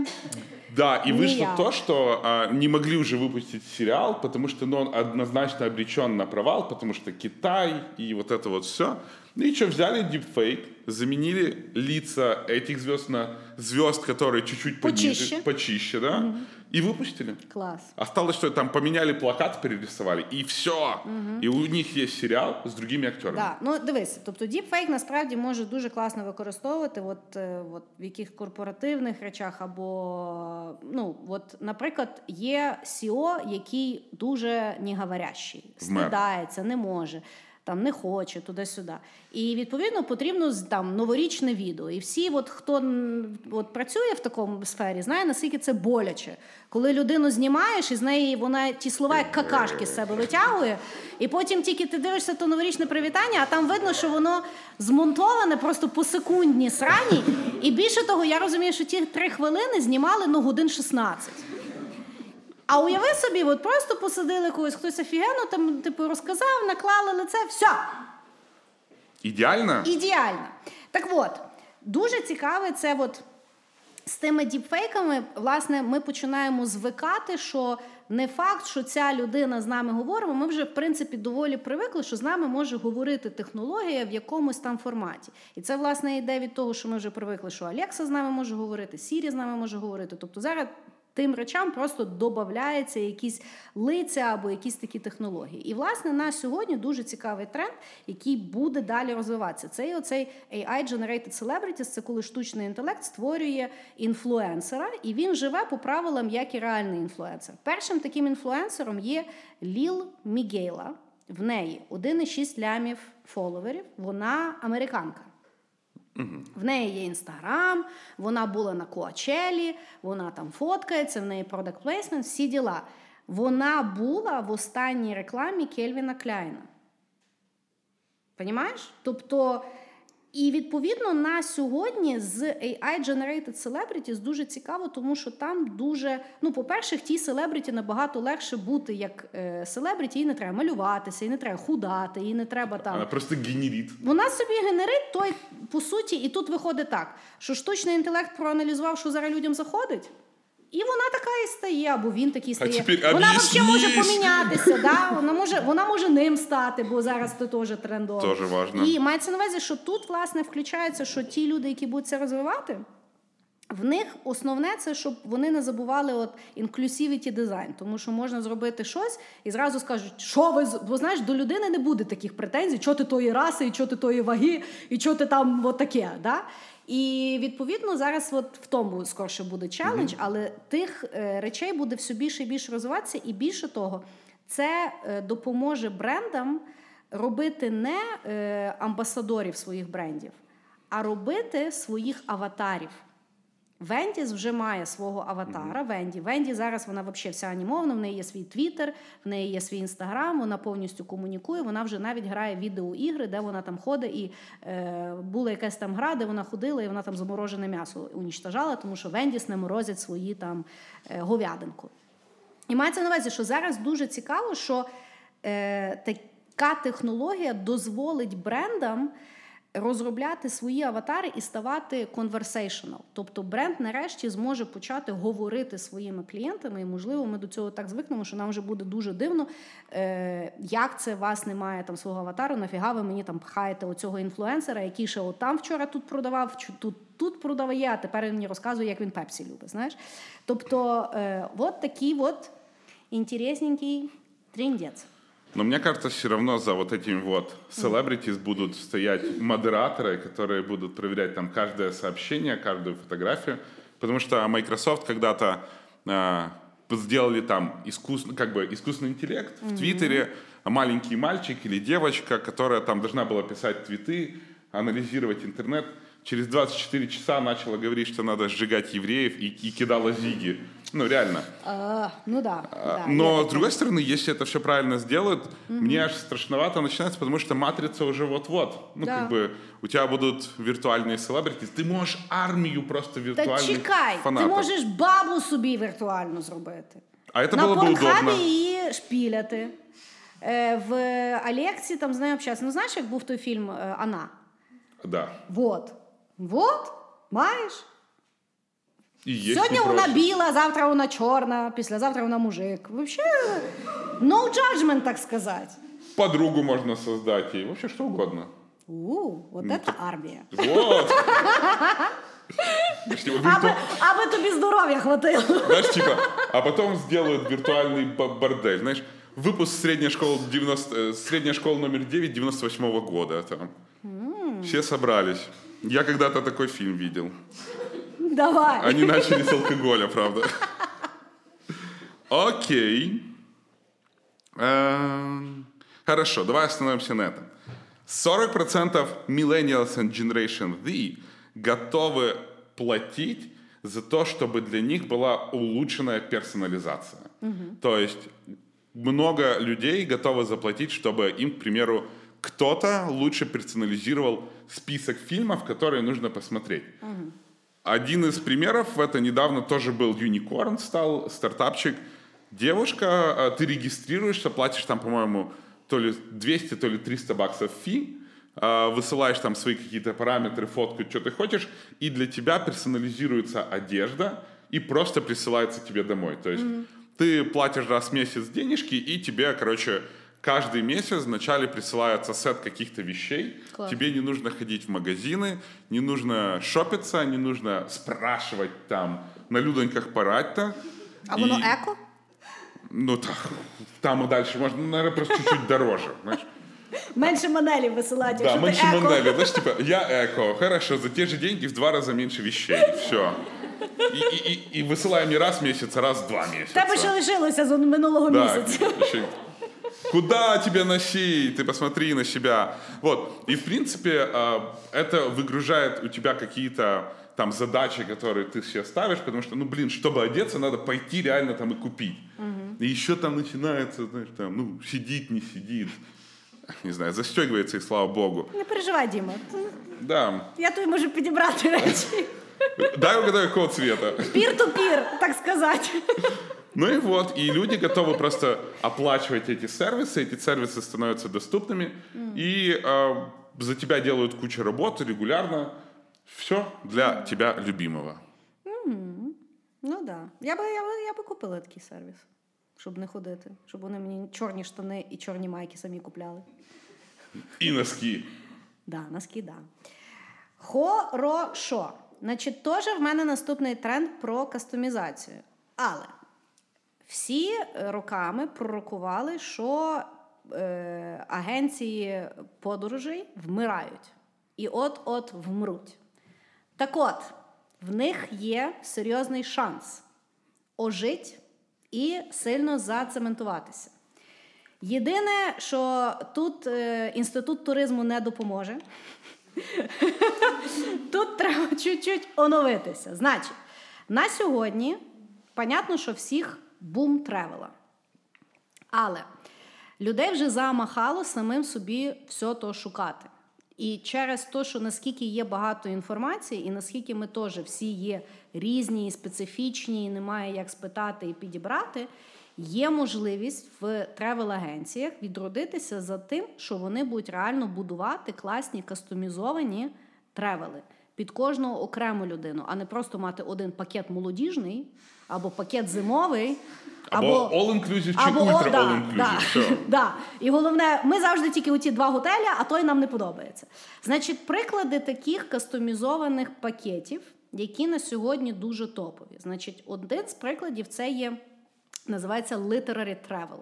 да, и вышло я. то, что а, не могли уже выпустить сериал, потому что ну, он однозначно обречен на провал, потому что Китай и вот это вот все. Ну и что, взяли дипфейк, заменили лица этих звезд на звезд, которые чуть-чуть пониже, Почище. почище да, и выпустили. клас. Осталось, что там поменяли плакат, перерисовали, и все. И у них есть сериал с другими актерами. Да, ну дивись, тобто діпфейк насправді може дуже класно використовувати от, е, от в яких корпоративних речах, або ну, от, наприклад, є CEO, який дуже неговорящий, стидається, не може. Там не хоче туди-сюди. І відповідно потрібно там новорічне відео. І всі, от, хто от, працює в такому сфері, знає, наскільки це боляче. Коли людину знімаєш, і з неї вона ті слова як какашки з себе витягує, і потім тільки ти дивишся то новорічне привітання, а там видно, що воно змонтоване просто по секундні срані. І більше того, я розумію, що ті три хвилини знімали ну, годин 16. А уяви собі, от просто посадили когось, хтось офігенно там, типу, розказав, наклали лице, все, Идеально? ідеально. Так от, дуже цікаве це от з тими діпфейками, власне, ми починаємо звикати, що не факт, що ця людина з нами говорить, ми вже в принципі доволі привикли, що з нами може говорити технологія в якомусь там форматі. І це власне йде від того, що ми вже привикли, що Алекса з нами може говорити, Сірі з нами може говорити. Тобто зараз. Тим речам просто додається якісь лиця або якісь такі технології. І, власне, на сьогодні дуже цікавий тренд, який буде далі розвиватися. Це і оцей AI-generated celebrities, це коли штучний інтелект створює інфлюенсера, і він живе по правилам, як і реальний інфлюенсер. Першим таким інфлюенсером є Ліл Мігейла. В неї 1,6 лямів фоловерів. Вона американка. В неї є інстаграм, вона була на Коачелі, вона там фоткається, в неї продакт плейсмент, всі діла. Вона була в останній рекламі Кельвіна Кляйна. Понімаєш? Тобто, і відповідно на сьогодні з AI-generated celebrities дуже цікаво, тому що там дуже, ну, по-перше, тій селебриті набагато легше бути як селебриті, їй не треба малюватися, їй не треба худати, їй не треба там. Вона просто генерит. Вона собі генерить той, по суті, і тут виходить так, що штучний інтелект проаналізував, що зараз людям заходить. І вона така і стає, або він такий стає. тепер вона взагалі може помінятися, да? вона, може, вона може ним стати, бо зараз це теж трендово. Тоже важно. І мається на увазі, що тут, власне, включається, що ті люди, які будуть це розвивати, в них основне це, щоб вони не забували от inclusivity дизайн, тому що можна зробити щось і зразу скажуть, що ви бо знаєш, до людини не буде таких претензій, що ти тої раси, і що ти тої ваги, і що ти там от таке. Да? І відповідно зараз от в тому скорше буде челендж, але тих е, речей буде все більше і більше розвиватися, і більше того, це е, допоможе брендам робити не е, амбасадорів своїх брендів, а робити своїх аватарів. Вендіс вже має свого аватара. Венді. Венді зараз вона взагалі вся анімована, в неї є свій твіттер, в неї є свій інстаграм, вона повністю комунікує. Вона вже навіть грає відеоігри, де вона там ходить, і е, була якась там гра, де вона ходила, і вона там заморожене м'ясо унічтажала, тому що Вендіс не морозять свої там е, говядинку. І мається на увазі, що зараз дуже цікаво, що е, така технологія дозволить брендам розробляти свої аватари і ставати conversational. Тобто бренд нарешті зможе почати говорити своїми клієнтами, і можливо, ми до цього так звикнемо, що нам вже буде дуже дивно, е, як це вас немає там свого аватару, нафіга ви мені там пхаєте оцього інфлюенсера, який ще отам вчора тут продавав, тут тут продаває, а тепер він мені розказує, як він пепсі любить. Знаєш? Тобто, е, от такий от інтересненький трендець. Но мне кажется, все равно за вот этими вот celebrities будут стоять модераторы, которые будут проверять там каждое сообщение, каждую фотографию. Потому что Microsoft когда-то э, сделали там искусственный, как бы искусственный интеллект в Твиттере, маленький мальчик или девочка, которая там должна была писать твиты, анализировать интернет. Через 24 часа начала говорить, что надо сжигать евреев и, и кидала зиги. Ну, реально. А, ну да. да Но, я с другой стороны, если это все правильно сделают, мне аж страшновато начинается, потому что матрица уже вот-вот. Ну, Да. как бы, у тебя будут виртуальные селебрити. Ты можешь армию просто Та виртуальных чекай, фанатов. ти можеш бабу собі віртуально зробити. А это На было бы порнхабі удобно. її шпіляти. Е, В Алекці там з нею общатися. Ну знаєш, як був той фільм е, Ана? Да. Вот. Вот, маєш. И есть Сьогодні не вона проще. біла, завтра вона чорна, післязавтра вона мужик. Вообще, no judgment, так сказати. Подругу можно создать и вообще что угодно. У, от Ну, це армія. Вот. Знаешь, типа, Аби, вирту- аби тобі здоров'я хватило. Знаешь, типа, а потом сделают виртуальный б- бордель. Знаешь, выпуск средняя школа, 90, э, средняя школа номер 9 98 года. Там. Все собрались. Я когда-то такой фильм видел. Давай. Они начали с алкоголя, правда. Окей. Эм, Хорошо, давай остановимся на этом. 40% millennials and Generation Z готовы платить за то, чтобы для них была улучшенная персонализация. То есть много людей готовы заплатить, чтобы им, к примеру, кто-то лучше персонализировал список фильмов, которые нужно посмотреть. Один из примеров это недавно тоже был Unicorn, стал стартапчик. Девушка, э, ты регистрируешься, платишь там, по-моему, то ли 200, то ли 300 баксов фи, э, высылаешь там свои какие-то параметры, фотку, что ты хочешь, и для тебя персонализируется одежда и просто присылается тебе домой. То есть ты платишь раз в месяц денежки, и тебе, короче, каждый месяц вначале присылается сет каких-то вещей. Класс. Тебе не нужно ходить в магазины, не нужно шопиться, не нужно спрашивать там на людоньках парать-то. А воно И- еко? Ну, так, там и дальше можно, ну, наверное, просто чуть-чуть дороже, знаешь. Менше манелів висилати, Да, якщо ти меньше еко. Манели, знаешь, типа, я эко, хорошо, за те же деньги в два раза меньше вещей, все. И, и, и, и высылаем не раз в месяц, а раз в два месяца. Тебе ще лишилося з минулого Да, місяця. еще- Куда тебе носить? Ты посмотри на себя. Вот. И, в принципе, э, это выгружает у тебя какие-то там задачи, которые ты себе ставишь, потому что, ну, блин, чтобы одеться, надо пойти реально там и купить. И еще там начинается, знаешь, там, ну, сидит, не сидит. Не знаю, застегивается, и слава богу. Не переживай, Діма. Да. Я тобі можу підібрати речі. Дай угадаю, какого цвета. Пір-ту-пір, так сказати. Ну и вот, и люди готовы просто оплачивать эти сервисы, эти сервисы становятся доступными, и э, за тебя делают кучу работы регулярно. Все для тебя любимого. Ну так. Да. Я би, я, би, я би купила такий сервіс, щоб не ходити, щоб вони мені чорні штани і чорні майки самі купляли. И носки. Да, носки, да. Хорошо. Значить, теж в мене наступний тренд про кастомізацію. Але всі роками пророкували, що е, агенції подорожей вмирають. І от-от вмруть. Так от, в них є серйозний шанс ожити і сильно зацементуватися. Єдине, що тут е, інститут туризму не допоможе. Тут треба чуть-чуть оновитися. Значить, на сьогодні, понятно, що всіх бум тревела. Але людей вже замахало самим собі все то шукати. І через те, що наскільки є багато інформації, і наскільки ми теж всі є різні, і специфічні, і немає як спитати і підібрати, є можливість в тревел-агенціях відродитися за тим, що вони будуть реально будувати класні кастомізовані тревели під кожну окрему людину, а не просто мати один пакет молодіжний або пакет зимовий. Або all-inclusive чи або, ультра да, all-inclusive, Да, все. да. І головне, ми завжди тільки у ті два готелі, а той нам не подобається. Значить, приклади таких кастомізованих пакетів, які на сьогодні дуже топові. Значить, один з прикладів це є, називається literary travel.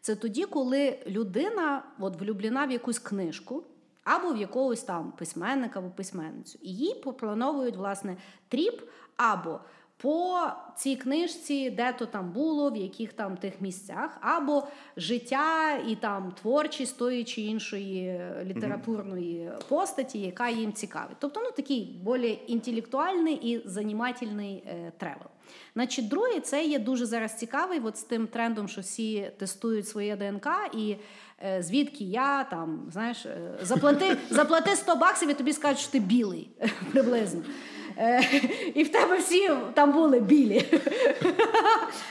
Це тоді, коли людина от, влюблена в якусь книжку. Або в якогось там письменника або письменницю. І їй поплановують, власне, тріп або по цій книжці, де то там було, в яких там тих місцях, або життя і там творчість тої чи іншої літературної постаті, яка їм цікавить. Тобто, ну такий більш інтелектуальний і занімательний е, travel. Значить, другий це є дуже зараз цікавий, от з тим трендом, що всі тестують своє ДНК, і е, звідки я там, знаєш, е, заплати, заплати 100 баксів і тобі скажуть, що ти білий приблизно. Е, і в тебе всі там були білі.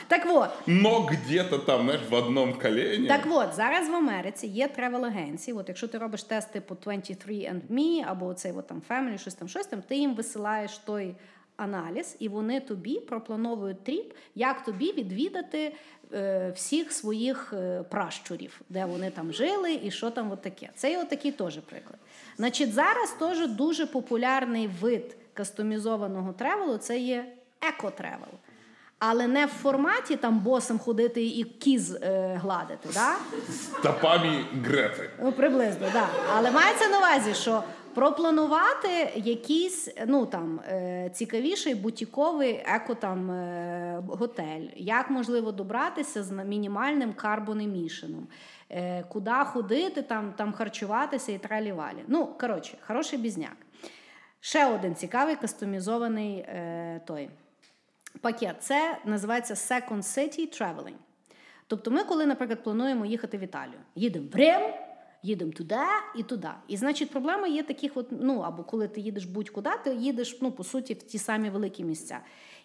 Так от. Но где-то там, знаешь, в одном колене. Так от, зараз в Америці є travel агенції. От якщо ти робиш тести по 23andMe або цей от там Family, щось там, щось там, ти їм висилаєш той. Аналіз, і вони тобі проплановують trip, як тобі відвідати е, всіх своїх е, пращурів, де вони там жили, і що там от таке. Це є отакий теж приклад. Значить, зараз теж дуже популярний вид кастомізованого travel у це є еко travel. Але не в форматі там босом ходити і кіз е, гладити. Да? Стопами Грети. Ну, приблизно, так. Да. Але мається на увазі, що пропланувати якийсь ну, там, е, цікавіший бутіковий еко там, е, готель, як можливо добратися з мінімальним carbon emission ом, е, куди ходити, там, там харчуватися і тралі-валі. Ну, коротше, хороший бізняк. Ще один цікавий кастомізований е, той пакет. Це називається Second City Traveling. Тобто, ми, коли, наприклад, плануємо їхати в Італію, їдемо в Рим, їдемо туди і туди. І значить, проблема є таких, от, ну або коли ти їдеш будь-куди, ти їдеш ну, по суті в ті самі великі місця.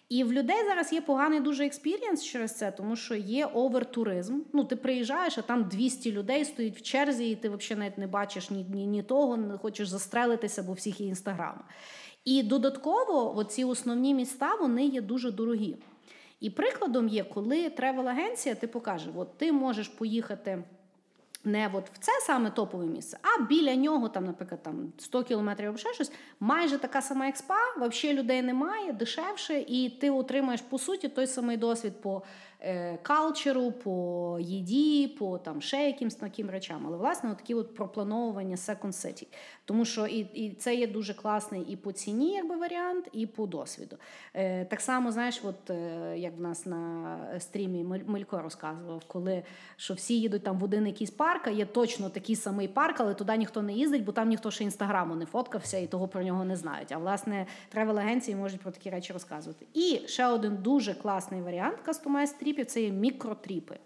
І в людей зараз є поганий дуже experience через це, тому що є overtourism. Ну, ти приїжджаєш, а там 200 людей стоять в черзі, і ти взагалі навіть не бачиш ні, ні, ні того, не хочеш застрелитися, бо всіх є інстаграм. І додатково, оці основні міста вони є дуже дорогі. І прикладом є, коли тревел-агенція ти покаже, от ти можеш поїхати. Не от в це саме топове місце, а біля нього, там, наприклад, там 100 кілометрів або ще щось, майже така сама експа, взагалі людей немає, дешевше, і ти отримаєш по суті той самий досвід по калчеру, по їді, по там ще якимсь таким речам. Але власне такі от проплановування Second City. Тому що і і це є дуже класний і по ціні, якби варіант, і по досвіду. Е, Так само, знаєш, от е, як в нас на стрімі Мелько розказував, коли що всі їдуть там в один якийсь парк парка є точно такий самий парк, але туди ніхто не їздить, бо там ніхто ще інстаграму не фоткався і того про нього не знають. А власне тревел-агенції можуть про такі речі розказувати. І ще один дуже класний варіант кастомайз тріпів це є мікротріпи.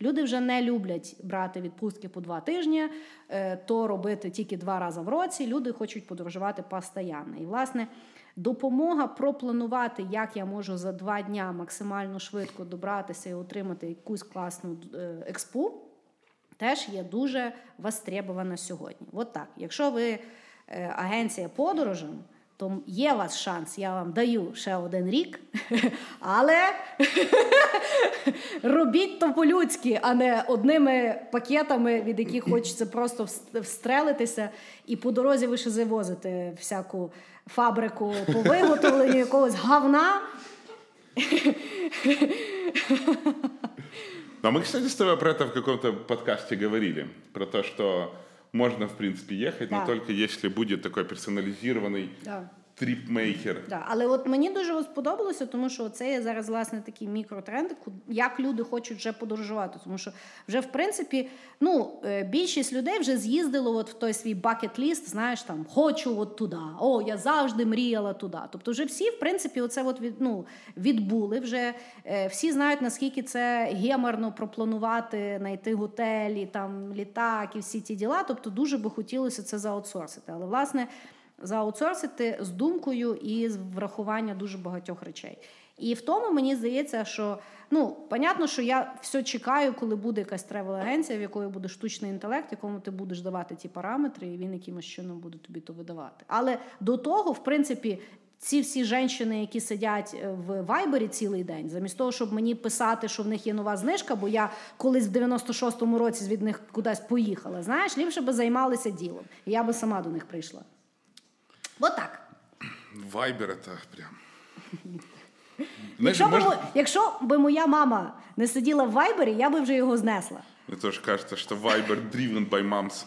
Люди вже не люблять брати відпустки по два тижні, е, то робити тільки два рази в році. Люди хочуть подорожувати постійно. І, власне, допомога пропланувати, як я можу за два дні максимально швидко добратися і отримати якусь класну е, експу теж є дуже востребована сьогодні. От так. Якщо ви е, агенція подорожем, то є у вас шанс, я вам даю ще один рік, але робіть то по-людськи, а не одними пакетами, від яких хочеться просто встрелитися, і по дорозі ви ще завозите всяку фабрику по виготовленню якогось говна. Но мы, кстати, с тобой про это в каком-то подкасте говорили. Про то, что можно, в принципе, ехать, да. но только если будет такой персонализированный да. Тріпмейкер. Да, але от мені дуже сподобалося, тому що це є зараз власне такий мікротренд, як люди хочуть вже подорожувати. Тому що вже в принципі, ну е, більшість людей вже з'їздило от в той свій бакет-ліст, знаєш, там хочу от туди. О, я завжди мріяла туди. Тобто, вже всі, в принципі, оце от від, ну, відбули. Вже е, всі знають, наскільки це геморно пропланувати, знайти готелі, там літак і всі ті діла. Тобто, дуже би хотілося це заутсорсити. Але власне заутсорсити з думкою і з врахування дуже багатьох речей. І в тому мені здається, що ну понятно, що я все чекаю, коли буде якась тревел-агенція, в якої буде штучний інтелект, якому ти будеш давати ті параметри, і він якимось чином буде тобі то видавати. Але до того, в принципі. Ці всі жінки, які сидять е, в Вайбері цілий день, замість того, щоб мені писати, що в них є нова знижка, бо я колись в 96-му році від них кудись поїхала. Знаєш, ліпше би займалися ділом. І я би сама до них прийшла. От так. Вайбер это прям. Знаешь, Якщо, может- би, мо- якщо би моя мама не сиділа в Вайбері, я би вже його знесла. Мне тоже кажется, что Viber driven by moms.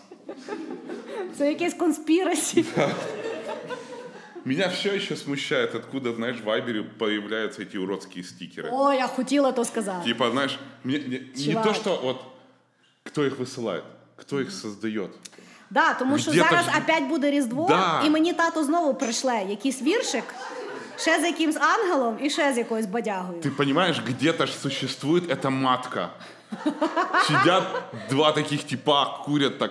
Це якесь конспірасі. Меня все еще смущает, откуда, знаешь, в Вайбере появляются эти уродские стикеры. О, я хотіла то сказати. Типа, знаешь, мне, не, не Чувак. то, что вот кто их высылает, кто их создает. Да, тому що Где-то зараз ж- опять буде Різдво, Да. і мені тато знову пришле якийсь віршик, ще з якимсь ангелом і ще з якоюсь бадягою. Ты понимаешь, где-то же существует эта матка. Сидят два таких типа, курят так.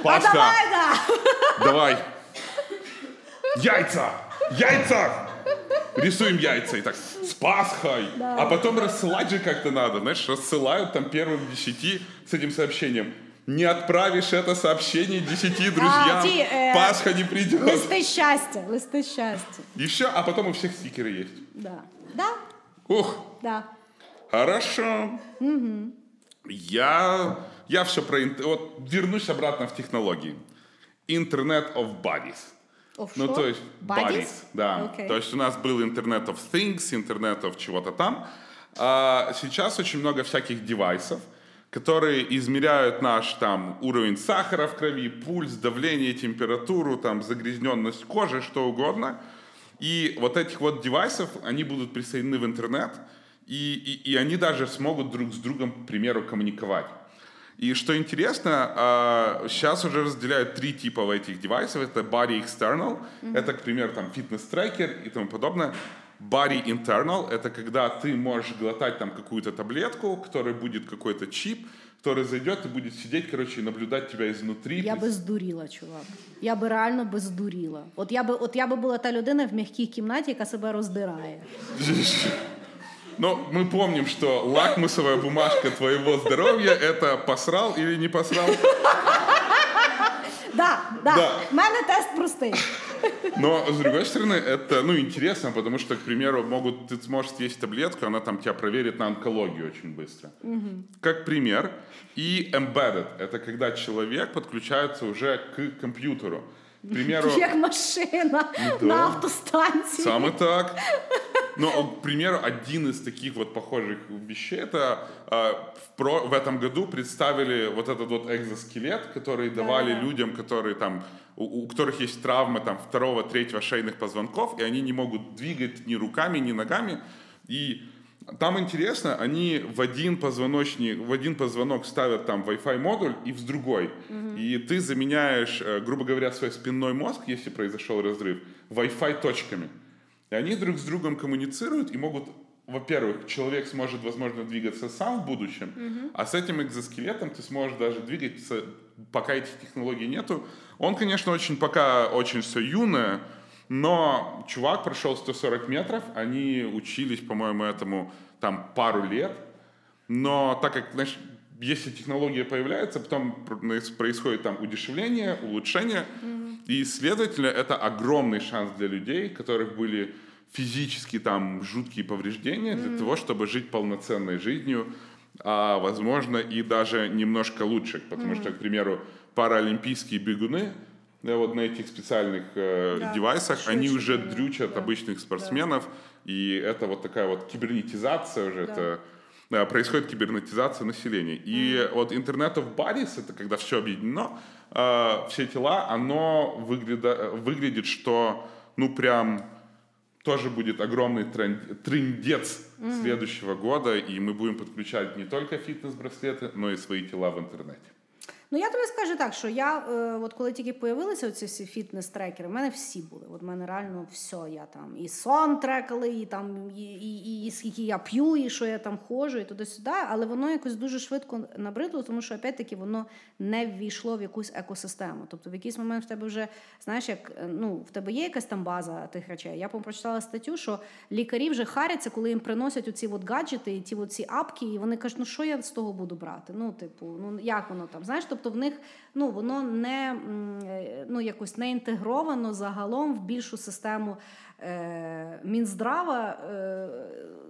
А Пасха, давай, да! давай. Яйца! Яйца! Рисуем яйца и так с Пасхой. А потом рассылать же как-то надо. Знаешь, рассылают там первым десяти с этим сообщением. Не отправишь это сообщение десяти друзьям, ті, е, Пасха не придет. Листи щастя, листи щастя. И все, а потом у всех стикеры есть. Да. Да, Ух, да. Хорошо. Я, я все про... Вот вернусь обратно в технологии. Internet of Bodies. Of Ну, то есть Bodies? да. Окей. То есть у нас был Internet of Things, Internet of чего-то там. А сейчас очень много всяких девайсов, которые измеряют наш там уровень сахара в крови, пульс, давление, температуру, там загрязненность кожи, что угодно. И вот этих вот девайсов, они будут присоединены в интернет, и, и, и они даже смогут друг с другом, к примеру, коммуниковать. И что интересно, а, сейчас уже разделяют три типа этих девайсов. Это body external, это, к примеру, там фитнес-трекер и тому подобное. Body internal — это когда ты можешь глотать там какую-то таблетку, которая будет какой-то чип, который зайдет и будет сидеть, короче, и наблюдать тебя изнутри. Я би здуріла, чувак. Я би реально би здуріла. От я би, от я би була та людина в м'якій кімнаті, яка себе роздирає. Но мы помним, что лакмусовая бумажка твоего здоровья — это посрал или не посрал. Да, да. Да. В мене тест простий. Но, с другой стороны, это, ну, интересно, потому что, к примеру, могут, ты сможешь съесть таблетку, она там тебя проверит на онкологию очень быстро. Как пример. И embedded — это когда человек подключается уже к компьютеру. К примеру, Як машина да. на автостанції. Сам и так. Но, к примеру, один из таких вот похожих вещей, это э, в, про, в этом году представили вот этот вот экзоскелет, который давали Да-да-да. людям, которые там, у, у которых есть травмы там второго, третьего шейных позвонков, и они не могут двигать ни руками, ни ногами. И там интересно, они в один позвоночник, в один позвонок ставят там Wi-Fi модуль и в другой. И ты заменяешь, э, грубо говоря, свой спинной мозг, если произошел разрыв, Wi-Fi точками. И они друг с другом коммуницируют и могут, во-первых, человек сможет, возможно, двигаться сам в будущем, а с этим экзоскелетом ты сможешь даже двигаться, пока этих технологий нету. Он, конечно, очень пока очень все юное, но чувак прошел 140 метров, они учились, по-моему, этому там пару лет, но так как, знаешь, если технология появляется, потом пр- происходит там удешевление, улучшение, и, следовательно, это огромный шанс для людей, которых были физически там жуткие повреждения, для того, чтобы жить полноценной жизнью, а, возможно, и даже немножко лучше, потому что, к примеру, паралимпийские бегуны, да, вот на этих специальных э, Да, девайсах, они шучу, уже да, дрючат да, обычных спортсменов, и это вот такая вот кибернетизация уже, это да, происходит кибернетизация населения. И вот Internet of Bodies, это когда все объединено, э, все тела, оно выгляда- выглядит, что ну прям тоже будет огромный тренд, трендец mm-hmm. следующего года, и мы будем подключать не только фитнес-браслеты, но и свои тела в интернете. Ну я тобі скажу так, що я, е, от коли тільки появилися ці всі фітнес-трекери, в мене всі були. От в мене реально все. Я там і сон трекали, і там і, і, і, скільки я п'ю, і що я там ходжу, і туди-сюди. Але воно якось дуже швидко набридло, тому що опять-таки воно не ввійшло в якусь екосистему. Тобто в якийсь момент в тебе вже знаєш, як е, ну в тебе є якась там база тих речей. Я прочитала статтю, що лікарі вже харяться, коли їм приносять оці от гаджети і ті оці апки, і вони кажуть, ну що я з того буду брати? Ну, типу, ну як воно там? Знаєш, тобто в них ну, воно не ну, якось не інтегровано загалом в більшу систему е, Мінздрава. Е,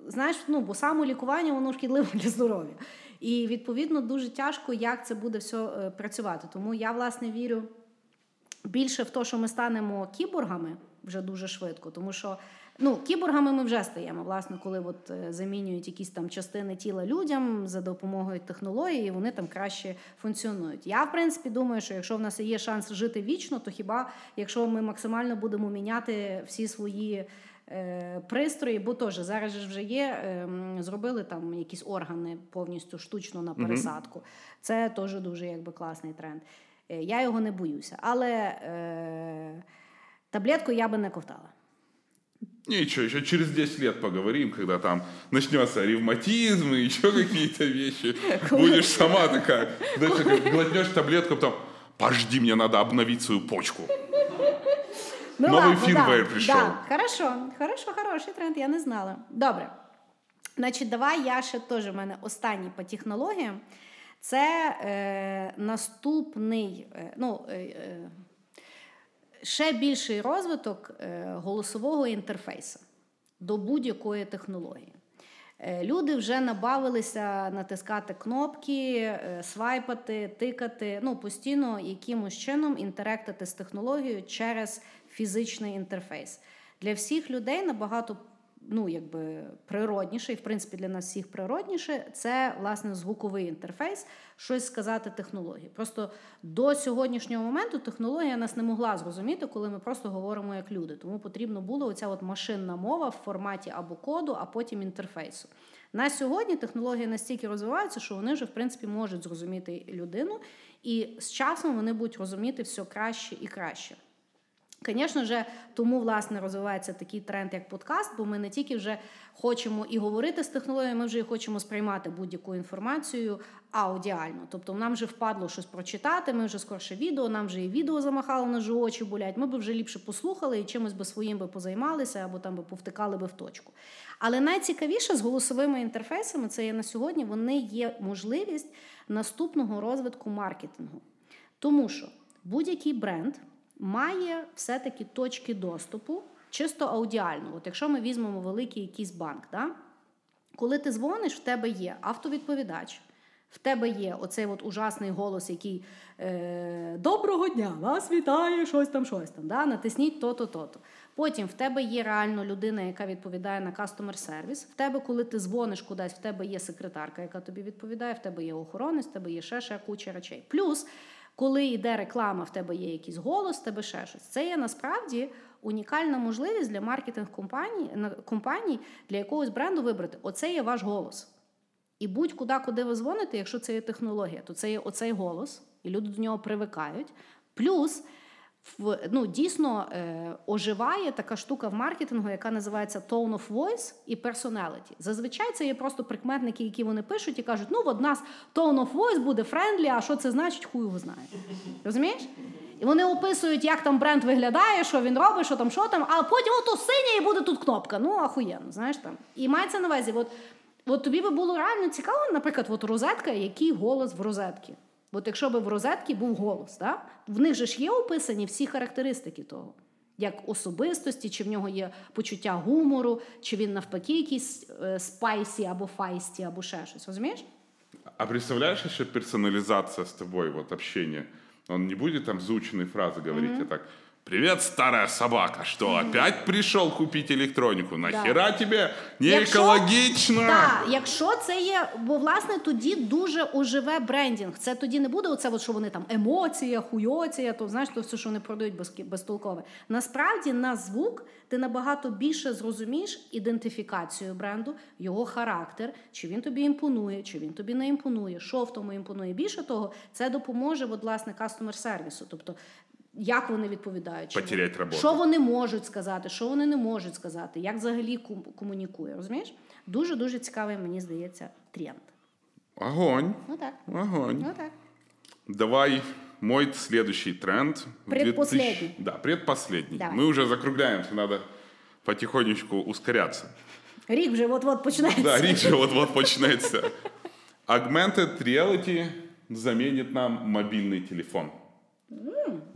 знаєш, ну, бо самолікування воно шкідливе для здоров'я. І відповідно дуже тяжко, як це буде все е, працювати. Тому я власне вірю більше в те, що ми станемо кіборгами вже дуже швидко, тому що ну, кіборгами ми вже стаємо, власне, коли от е, замінюють якісь там частини тіла людям за допомогою технології, вони там краще функціонують. Я в принципі думаю, що якщо в нас є шанс жити вічно, то хіба якщо ми максимально будемо міняти всі свої. Е, пристрої, бо теж зараз ж вже є, е, зробили там якісь органи повністю штучно на пересадку. Mm-hmm. Це теж дуже якби класний тренд. Я його не боюся. Але е, таблетку я би не ковтала. Ничего, еще через 10 лет поговорим, когда там начнется ревматизм и еще какие-то вещи. Будешь сама такая, глотнешь таблетку, потом, пожди, мне надо обновить свою почку. Ну, Новий фірмвейр да, прийшов. Да. Хорошо, хорошо, хороший тренд, я не знала. Добре. Значить, давай я ще теж в мене останній по технологіям. Це е, наступний, е, ну, е, е ще більший розвиток е, голосового інтерфейсу до будь-якої технології. Е, люди вже набавилися натискати кнопки, е, свайпати, тикати, ну постійно якимось чином інтеректити з технологією через фізичний інтерфейс. Для всіх людей набагато ну, якби природніше, і в принципі для нас всіх природніше, це власне звуковий інтерфейс, щось сказати технології. Просто до сьогоднішнього моменту технологія нас не могла зрозуміти, коли ми просто говоримо як люди. Тому потрібно було оця от машинна мова в форматі або коду, а потім інтерфейсу. На сьогодні технології настільки розвиваються, що вони вже в принципі можуть зрозуміти людину, і з часом вони будуть розуміти все краще і краще. Звісно ж, тому власне розвивається такий тренд, як подкаст, бо ми не тільки вже хочемо і говорити з технологіями, ми вже і хочемо сприймати будь-яку інформацію аудіально. Тобто нам вже впадло щось прочитати, ми вже скорше відео, нам вже і відео замахало, на же очі болять. Ми б вже ліпше послухали і чимось би своїм би позаймалися або там би повтикали би в точку. Але найцікавіше з голосовими інтерфейсами це є на сьогодні. Вони є можливість наступного розвитку маркетингу, тому що будь-який бренд має все-таки точки доступу чисто аудіально. От Якщо ми візьмемо великий якийсь банк, да? коли ти дзвониш, в тебе є автовідповідач. В тебе є оцей от ужасний голос, який е, Доброго дня! Вас вітає, щось там, щось там. Да? Натисніть то-то, то-то. Потім в тебе є реально людина, яка відповідає на кастомер сервіс. В тебе, коли ти дзвониш кудись, в тебе є секретарка, яка тобі відповідає, в тебе є охоронець, в тебе є ще ще куча речей. Плюс коли йде реклама, в тебе є якийсь голос, в тебе ще щось. Це є насправді унікальна можливість для маркетинг компаній для якогось бренду вибрати. Оце є ваш голос. І будь-куди, куди ви дзвоните, якщо це є технологія, то це є оцей голос, і люди до нього привикають. Плюс ну, дійсно е, оживає така штука в маркетингу, яка називається tone of voice і personality. Зазвичай це є просто прикметники, які вони пишуть і кажуть, ну от нас tone of voice буде friendly, а що це значить, хуй його знає. Розумієш? І вони описують, як там бренд виглядає, що він робить, що там, що там, а потім ото синє і буде тут кнопка. Ну, ахуєнно, знаєш там. І мається на увазі, от, от тобі би було реально цікаво, наприклад, от розетка, який голос в розетки. От якщо би в розетці був голос, да? в них же ж є описані всі характеристики того, як особистості, чи в нього є почуття гумору, чи він навпаки якийсь е, spicy або feisty, або ще щось. Розумієш? А представляешь еще персонализация с тобой, вот общение? Он не будет там заученные фразы говорить, mm-hmm. а так Привет, старая собака. Что, опять пришел купить электронику? Нахера тебе не Якщо- екологічно? Так, якщо це є, бо власне тоді дуже оживе брендінг. Це тоді не буде оце, от, що вони там емоція, хуйоція, то знаєш, то все, що вони продають без, безтолкове. Насправді на звук ти набагато більше зрозумієш ідентифікацію бренду, його характер, чи він тобі імпонує, чи він тобі не імпонує, що в тому імпонує. Більше того, це допоможе, от, власне, кастомер сервісу. Тобто, як вони відповідають, Потерять роботу. що вони можуть сказати, що вони не можуть сказати, як взагалі комунікує. Розумієш? Дуже дуже цікавий, мені здається, тренд. Огонь, Ну так. огонь. Ну так. Давай мой следующий тренд. Предпоследний. 2000 Да, предпоследний. Давай. Мы уже закругляемся, надо потихонечку ускоряться. Рік вже от-от починається. Да, речь вот-вот починается. Augmented reality заменит нам мобильный телефон.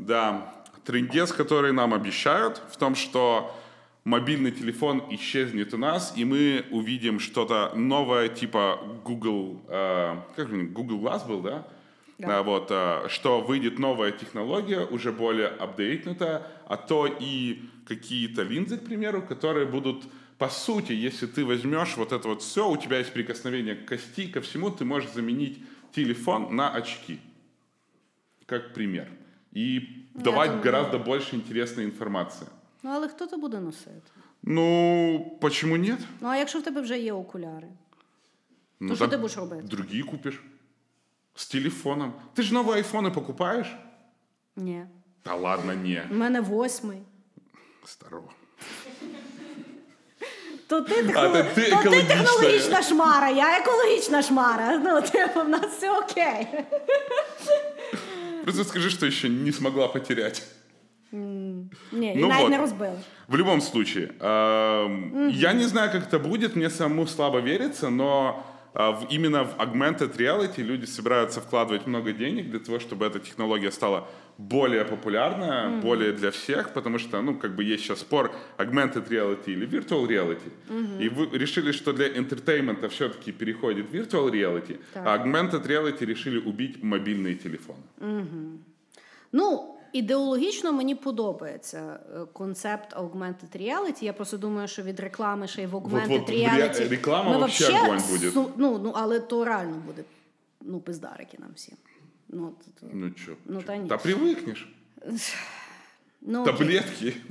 Да, трендец, который нам обещают, в том, что мобильный телефон исчезнет у нас, и мы увидим что-то новое, типа Google, э, как же, Google Glass был, да? Да. А, вот, э, что выйдет новая технология, уже более апдейтнутая, а то и какие-то линзы, к примеру, которые будут, по сути, если ты возьмешь вот это вот все, у тебя есть прикосновение к кости, ко всему, ты можешь заменить телефон на очки как пример. И давать думаю- гораздо больше интересной информации. Ну, але хто то буде носити? Ну, почему нет? Ну, а якщо в тебе вже є окуляри? Ну, що так ти будеш робити? Другие купишь. С телефоном. Ты же новые айфоны покупаешь? Ні. Да ладно, не. У мене восьмий. Здорово. То ти, технолог... то ти то ти екологічна. технологічна шмара, я екологічна шмара. Ну, типу, в нас все окей. Просто скажи, что еще не смогла потерять. Ні, і Ну навіть вот. не розбили. В любом случае, эм, я не знаю, как это будет, мне самому слабо верится, но э, в- именно в augmented reality люди собираются вкладывать много денег для того, чтобы эта технология стала более популярная, более для всех, потому что, ну, как бы есть сейчас спор augmented reality или virtual reality. И вы решили, что для интертеймента все-таки переходит virtual reality, Так. а augmented reality решили убить мобильные телефоны. Ну, ідеологічно мені подобається е, концепт augmented reality. Я просто думаю, що від реклами ще й в augmented Вот-вот reality. реклама ми вообще вообще огонь буде. ну, ну, але то реально буде ну, пиздарики нам всім. Ну, то- то- Ну, что? Ну, та ні. Да привыкнешь. ну. Таблетки.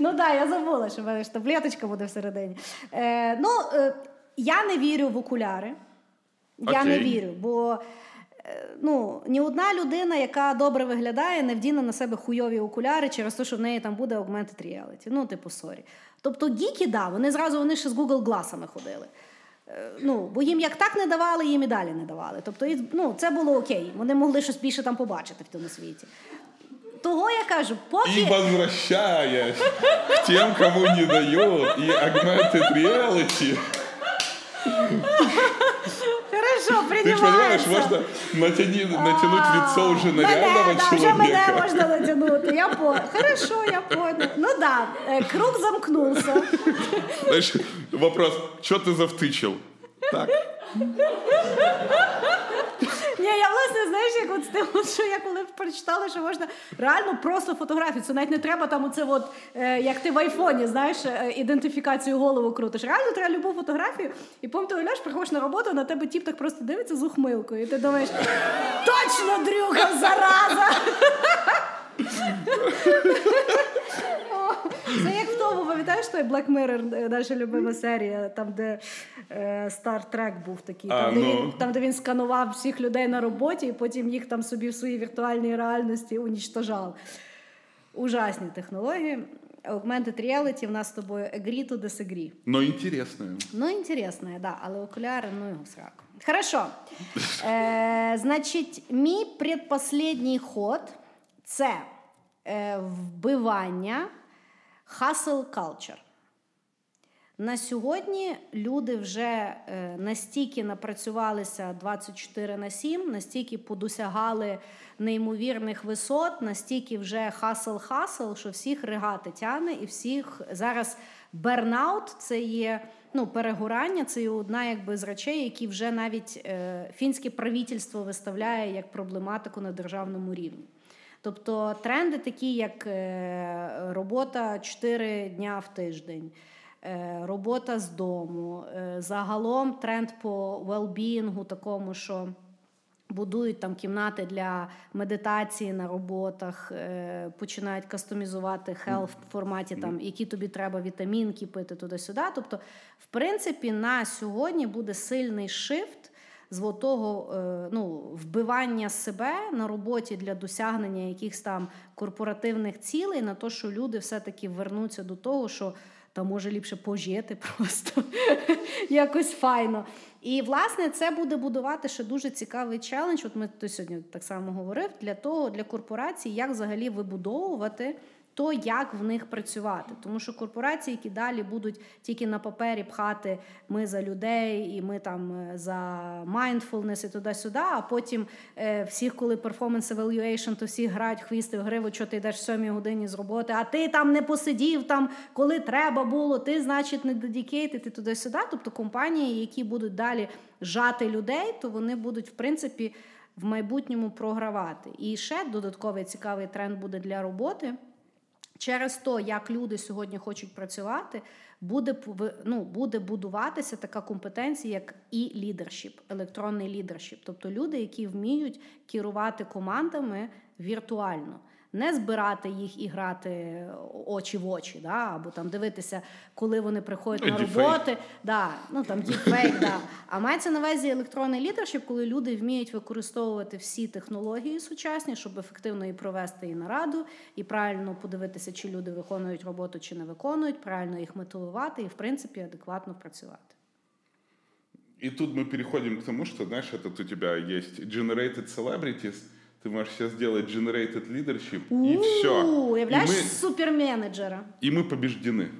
Ну так, я забула, що в мене ж таблеточка буде всередині. Е, ну, е, я не вірю в окуляри. Я не вірю, бо ну, ні одна людина, яка добре виглядає, не вдіне на себе хуйові окуляри через те, що в неї там буде augmented reality. Ну, типу, сорі. Тобто, гіки, да, вони зразу вони ще з Google Glass'ами ходили. Е, Ну, бо їм як так не давали, їм і далі не давали. Тобто, ну, це було окей. Вони могли щось більше там побачити в тому світі. Того я кажу, поки. И возвращаясь к тем, кому не дают, и augmented reality. Хорошо, Ты же понимаешь, можно натяни, натянуть лицо уже Мене, нарядного да, вже мене человека. можна натягнути. Я по... Хорошо, я понял. Ну да, е, круг замкнувся. Знаешь, вопрос, что ты завтычил? Так, Ні, я власне знаєш, як от з тим, що я коли прочитала, що можна реально просто фотографію. Це навіть не треба там оце, от, е, як ти в айфоні, знаєш, е, ідентифікацію голову крутиш. Реально треба любу фотографію, і потім ти уявляєш, приходиш на роботу, на тебе тіп так просто дивиться з ухмилкою. І ти думаєш, точно дрюка, зараза! Це як в тому, пам'ятаєш той Black Mirror, е, наша любима серія, там, де е, Star Trek був такий, А, там, де ну. він, там, де він сканував всіх людей на роботі, і потім їх там собі в своїй віртуальній реальності унічтожав. Ужасні технології. Augmented reality в нас з тобою agree to disagree. но интересное. Ну, інтересне, да, але окуляри, ну його сраку. Хорошо. Е, значить, мій предпоследній ход це е, вбивання hustle culture. На сьогодні люди вже е, настільки напрацювалися 24 на 7, настільки подосягали неймовірних висот, настільки вже хасл-хасл, що всіх ригати тяне, і всіх зараз burnout це є ну, перегорання, це є одна якби, з речей, які вже навіть е, фінське правительство виставляє як проблематику на державному рівні. Тобто тренди такі, як е, робота 4 дня в тиждень. Е, робота з дому, е, загалом тренд по велбінгу, такому, що будують там кімнати для медитації на роботах, починають кастомізувати хелф в форматі, там, які тобі треба вітамінки пити туди-сюди. Тобто, в принципі, на сьогодні буде сильний шифт з того ну, вбивання себе на роботі для досягнення якихось там корпоративних цілей, на те, що люди все-таки вернуться до того, що то може ліпше пожити просто якось файно. І, власне, це буде будувати ще дуже цікавий челендж. От ми то сьогодні так само говорив для того, для корпорацій, як взагалі вибудовувати то як в них працювати. Тому що корпорації, які далі будуть тільки на папері пхати ми за людей, і ми там е, за mindfulness і туди-сюди, а потім е, всіх, коли performance evaluation, то всі грають хвісти в гриву, що ти йдеш в сьомій годині з роботи, а ти там не посидів, там, коли треба було, ти, значить, не dedicated і туди-сюди. Тобто компанії, які будуть далі жати людей, то вони будуть, в принципі, в майбутньому програвати. І ще додатковий цікавий тренд буде для роботи. Через то, як люди сьогодні хочуть працювати, буде ну, буде будуватися така компетенція, як і лідершіп, електронний лідершіп. Тобто люди, які вміють керувати командами віртуально не збирати їх і грати очі в очі, да, або там дивитися, коли вони приходять ну, на роботи. Да, ну там діпфейк, да. А мається на увазі електронний лідершіп, коли люди вміють використовувати всі технології сучасні, щоб ефективно і провести і нараду, і правильно подивитися, чи люди виконують роботу, чи не виконують, правильно їх мотивувати і, в принципі, адекватно працювати. І тут ми переходимо к тому, що знаєш, тут у тебе є generated celebrities, ты можешь сейчас сделать generated leadership, У-у-у, и все. Являешь и мы, суперменеджера. И мы побеждены.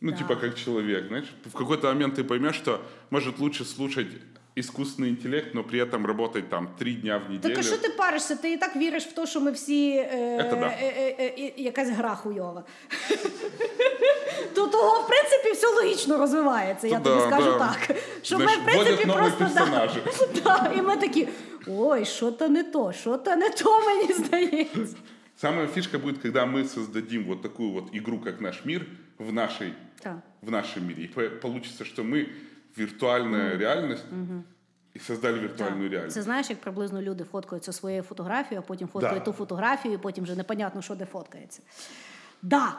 Ну, да. типа, как человек, знаешь, в какой-то момент ты поймешь, что может лучше слушать искусственный інтелект, но при этом работать там три дня в неделю. Так а що ти паришся? Ти і так віриш в те, що ми всі е, да. е, е, е, якась гра хуйова. То того, в принципі, все логічно розвивається, я тобі скажу так. Що ми, в принципі, просто да, і ми такі, ой, що-то не то, що-то не то, мені здається. Самая фишка будет, когда мы создадим вот такую вот игру, как наш мир, в, нашей, да. в нашем мире. И получится, что мы віртуальна mm. реальність. Mm-hmm. І создали віртуальну так. реальність. Це знаєш, як приблизно люди фоткаються своєю фотографією, а потім фоткають да. ту фотографію, і потім вже непонятно, що де фоткається. Да.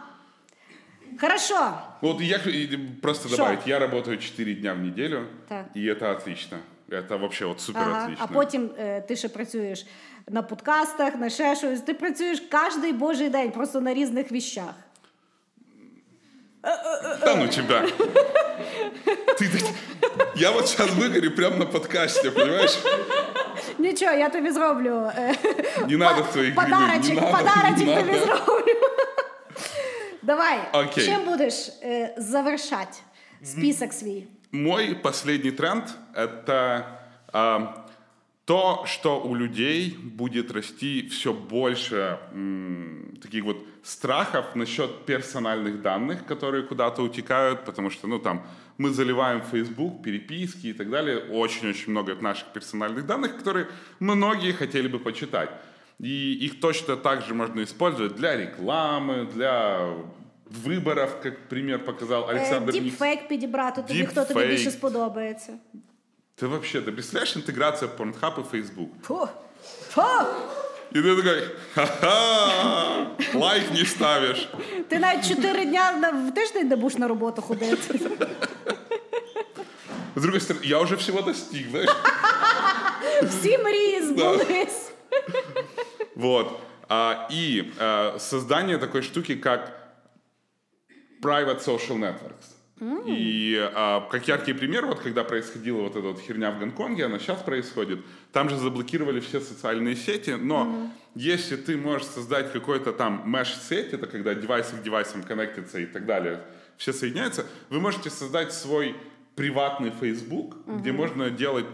Хорошо. Вот я просто Шо? добавить, я работаю 4 дня в неделю, так. и это отлично. Это вообще от супер ага. отлично. А потім е, ти ще працюєш на подкастах, на ще щось. Ти працюєш кожен божий день, просто на різних віщах. Да ну тебя. Ты, я вот сейчас выгорю прямо на подкасте, понимаешь? Нічого, я тобі зроблю. Не надо своїх Подарочек, подарочек тобі зроблю. Давай, Окей. чим будеш э, завершать список свій? Мой последний тренд — это э, то, что у людей будет расти все больше м, таких вот страхов насчет персональных данных, которые куда-то утекают, потому что, ну, там, мы заливаем Facebook, переписки и так далее, очень-очень много наших персональных данных, которые многие хотели бы почитать. И их точно так же можно использовать для рекламы, для виборів, як примір показав Олександр Діпфейк підібрати тобі, хто тобі більше сподобається. Ти взагалі, ти представляєш інтеграція Pornhub і Facebook? Фу. Фу. І ти такий, ха-ха, лайк не ставиш. Ти навіть чотири дня в тиждень не будеш на роботу ходити. З другої сторони, я вже всього достиг, знаєш. Всі мрії збулись. Вот. А, и а, создание такой штуки, как private social networks. Mm. И а, как яркий пример, вот когда происходила вот эта вот херня в Гонконге, она сейчас происходит, там же заблокировали все социальные сети, но mm. если ты можешь создать какой-то там mesh-сеть, это когда девайс к девайсам коннектится и так далее, все соединяются, вы можете создать свой приватный Facebook, mm-hmm. где можно делать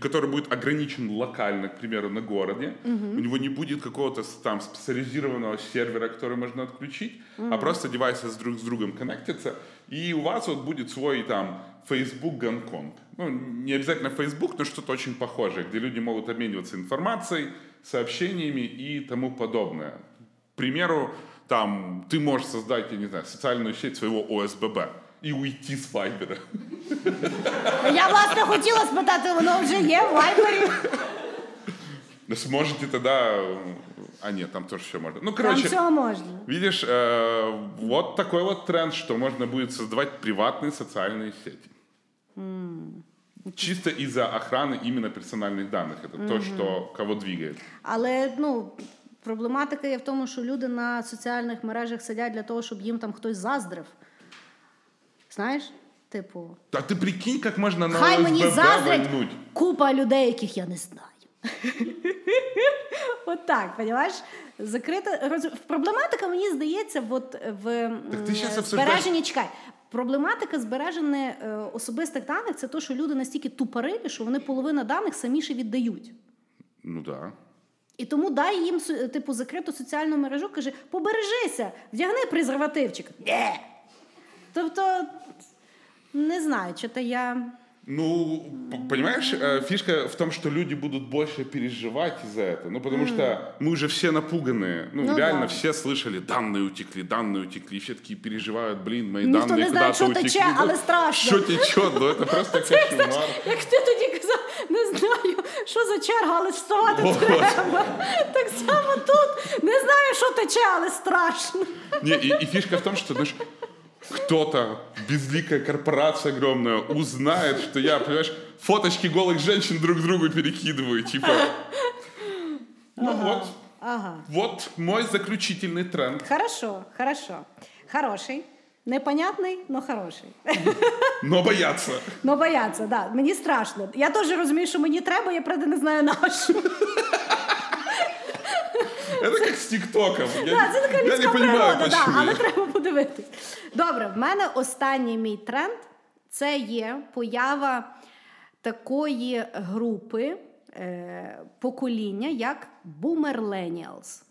который будет ограничен локально, к примеру, на городе. Угу. У него не будет какого-то там специализированного сервера, который можно отключить, угу. а просто девайсы с друг с другом коннектятся, и у вас вот будет свой там Facebook Гонконг. Ну, не обязательно Facebook, но что-то очень похожее, где люди могут обмениваться информацией, сообщениями и тому подобное. К примеру, там ты можешь создать, я не знаю, социальную сеть своего ОСББ и уйти с Вайбера. Я власне хотіла спитати, воно вже є в вайбері. Сможете тогда... А нет, там тоже все можно. Ну, Там короче, все можна. видишь, э, вот такой вот тренд, что можно будет создавать приватные социальные сети. Чисто из-за охраны именно персональных данных. Это то, что кого двигает. Але ну. Проблематика є в тому, що люди на соціальних мережах сидять для того, щоб їм там хтось заздрив. Знаєш? Типу, А ты прикинь, как можно на хай мені ОСББ заздрять вальнуть. купа людей, яких я не знаю. От так, розумієш? Закрита роз... проблематика, мені здається, от в Так ти збереженні чекай. Проблематика збереження е, особистих даних це те, що люди настільки тупорилі, що вони половину даних самі ще віддають. Ну да. І тому дай їм типу закриту соціальну мережу, каже, побережися, вдягни презервативчик. Де? Тобто, не знаю, чи то я. Ну, п- понимаешь, э, фишка в том, что люди будут больше переживать из-за этого. Ну, потому что мы уже все напуганные. Ну, Ну реально да. все слышали, данные утекли, данные утекли. Все такие переживают, блин, мои Ніхто данные не знає, куда-то що утекли. тече, Ну, але страшно. Что течет? Ну, это просто кошмар. Як ти тоді казав, не знаю, що за черга, але вставати Ого. треба. Так само тут не знаю, що тече, але страшно. Не, и, и фишка в том, что, знаешь, кто-то, безликая корпорация огромная, узнает, что я, понимаешь, фоточки голых женщин друг другу перекидываю, типа. Ну вот, Ага. вот мой заключительный тренд. Хорошо, хорошо. Хороший. Непонятний, но хороший. Но бояться. Ну, бояться, да. Мені страшно. Я теж розумію, що мені треба, я правда не знаю на Это как с ТикТоком. Я, це така я не понимаю, природа, да, але треба подивитись. Добре, в мене останній мій тренд це є поява такої групи е, покоління, як бумерленіалс.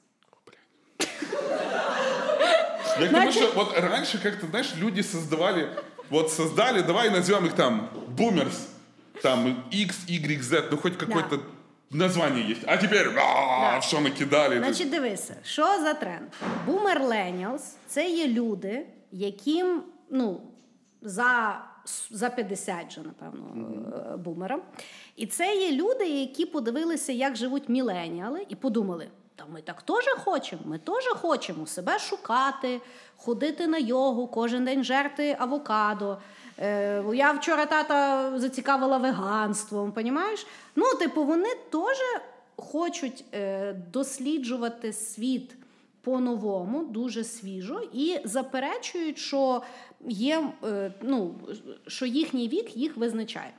Я к тому, что вот раньше как-то, знаешь, люди создавали, вот создали, давай назовем их там бумерс, там X, Y, Z, ну хоть какое-то название есть. А теперь Да. все накидали. Значить, дивися, що за тренд? Бумерленіалс це є люди, яким ну, за, за 50 вже, напевно, е, бумерам. І це є люди, які подивилися, як живуть міленіали, і подумали. Та ми так теж хочемо. Ми теж хочемо себе шукати, ходити на йогу, кожен день жерти авокадо. Е, я вчора тата зацікавила веганством, понімаєш? Ну, типу, вони теж хочуть е, досліджувати світ по-новому, дуже свіжо, і заперечують, що є, е, ну, що їхній вік їх визначає.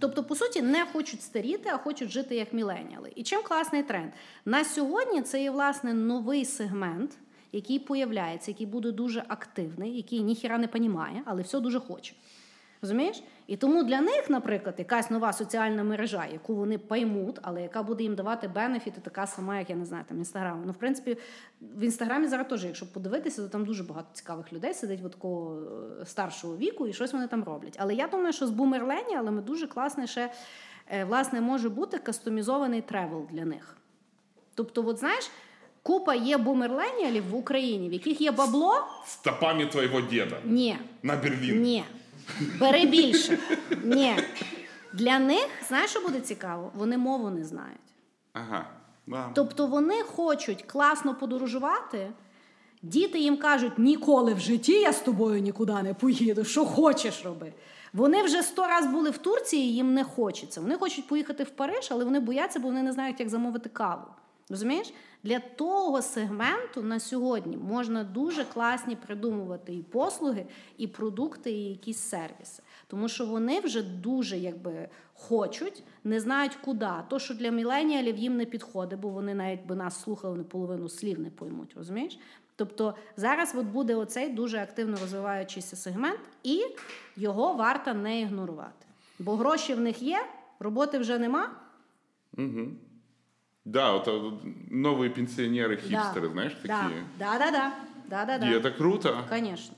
Тобто, по суті, не хочуть старіти, а хочуть жити як міленіали. І чим класний тренд? На сьогодні це є власне новий сегмент, який появляється, який буде дуже активний, який ніхіра не понімає, але все дуже хоче. Розумієш? І тому для них, наприклад, якась нова соціальна мережа, яку вони поймуть, але яка буде їм давати бенефіти, така сама, як я не знаю, там інстаграм. Ну, в принципі, в інстаграмі зараз теж, якщо подивитися, то там дуже багато цікавих людей сидить от такого е, старшого віку, і щось вони там роблять. Але я думаю, що з бумерленіалами дуже класне ще е, власне може бути кастомізований travel для них. Тобто, от знаєш, купа є бумерленіалів в Україні, в яких є бабло. Стопами твоего деда Ні. на Берлин. Ні. Бери більше. Ні. Для них, знаєш, що буде цікаво? Вони мову не знають. Ага. Да. Тобто вони хочуть класно подорожувати. Діти їм кажуть, ніколи в житті я з тобою нікуди не поїду, що хочеш роби. Вони вже сто разів були в Турції, їм не хочеться. Вони хочуть поїхати в Париж, але вони бояться, бо вони не знають, як замовити каву. Розумієш? Для того сегменту на сьогодні можна дуже класні придумувати і послуги, і продукти, і якісь сервіси. Тому що вони вже дуже якби хочуть, не знають куди. То, що для міленіалів їм не підходить, бо вони навіть би нас слухали, вони половину слів не поймуть, розумієш? Тобто зараз от буде оцей дуже активно розвиваючийся сегмент, і його варто не ігнорувати. Бо гроші в них є, роботи вже нема. Да, вот э, новые пенсионеры, хипстеры, да. знаешь, да. такие. Да, да, да. Да, да, да. И это круто. Звісно.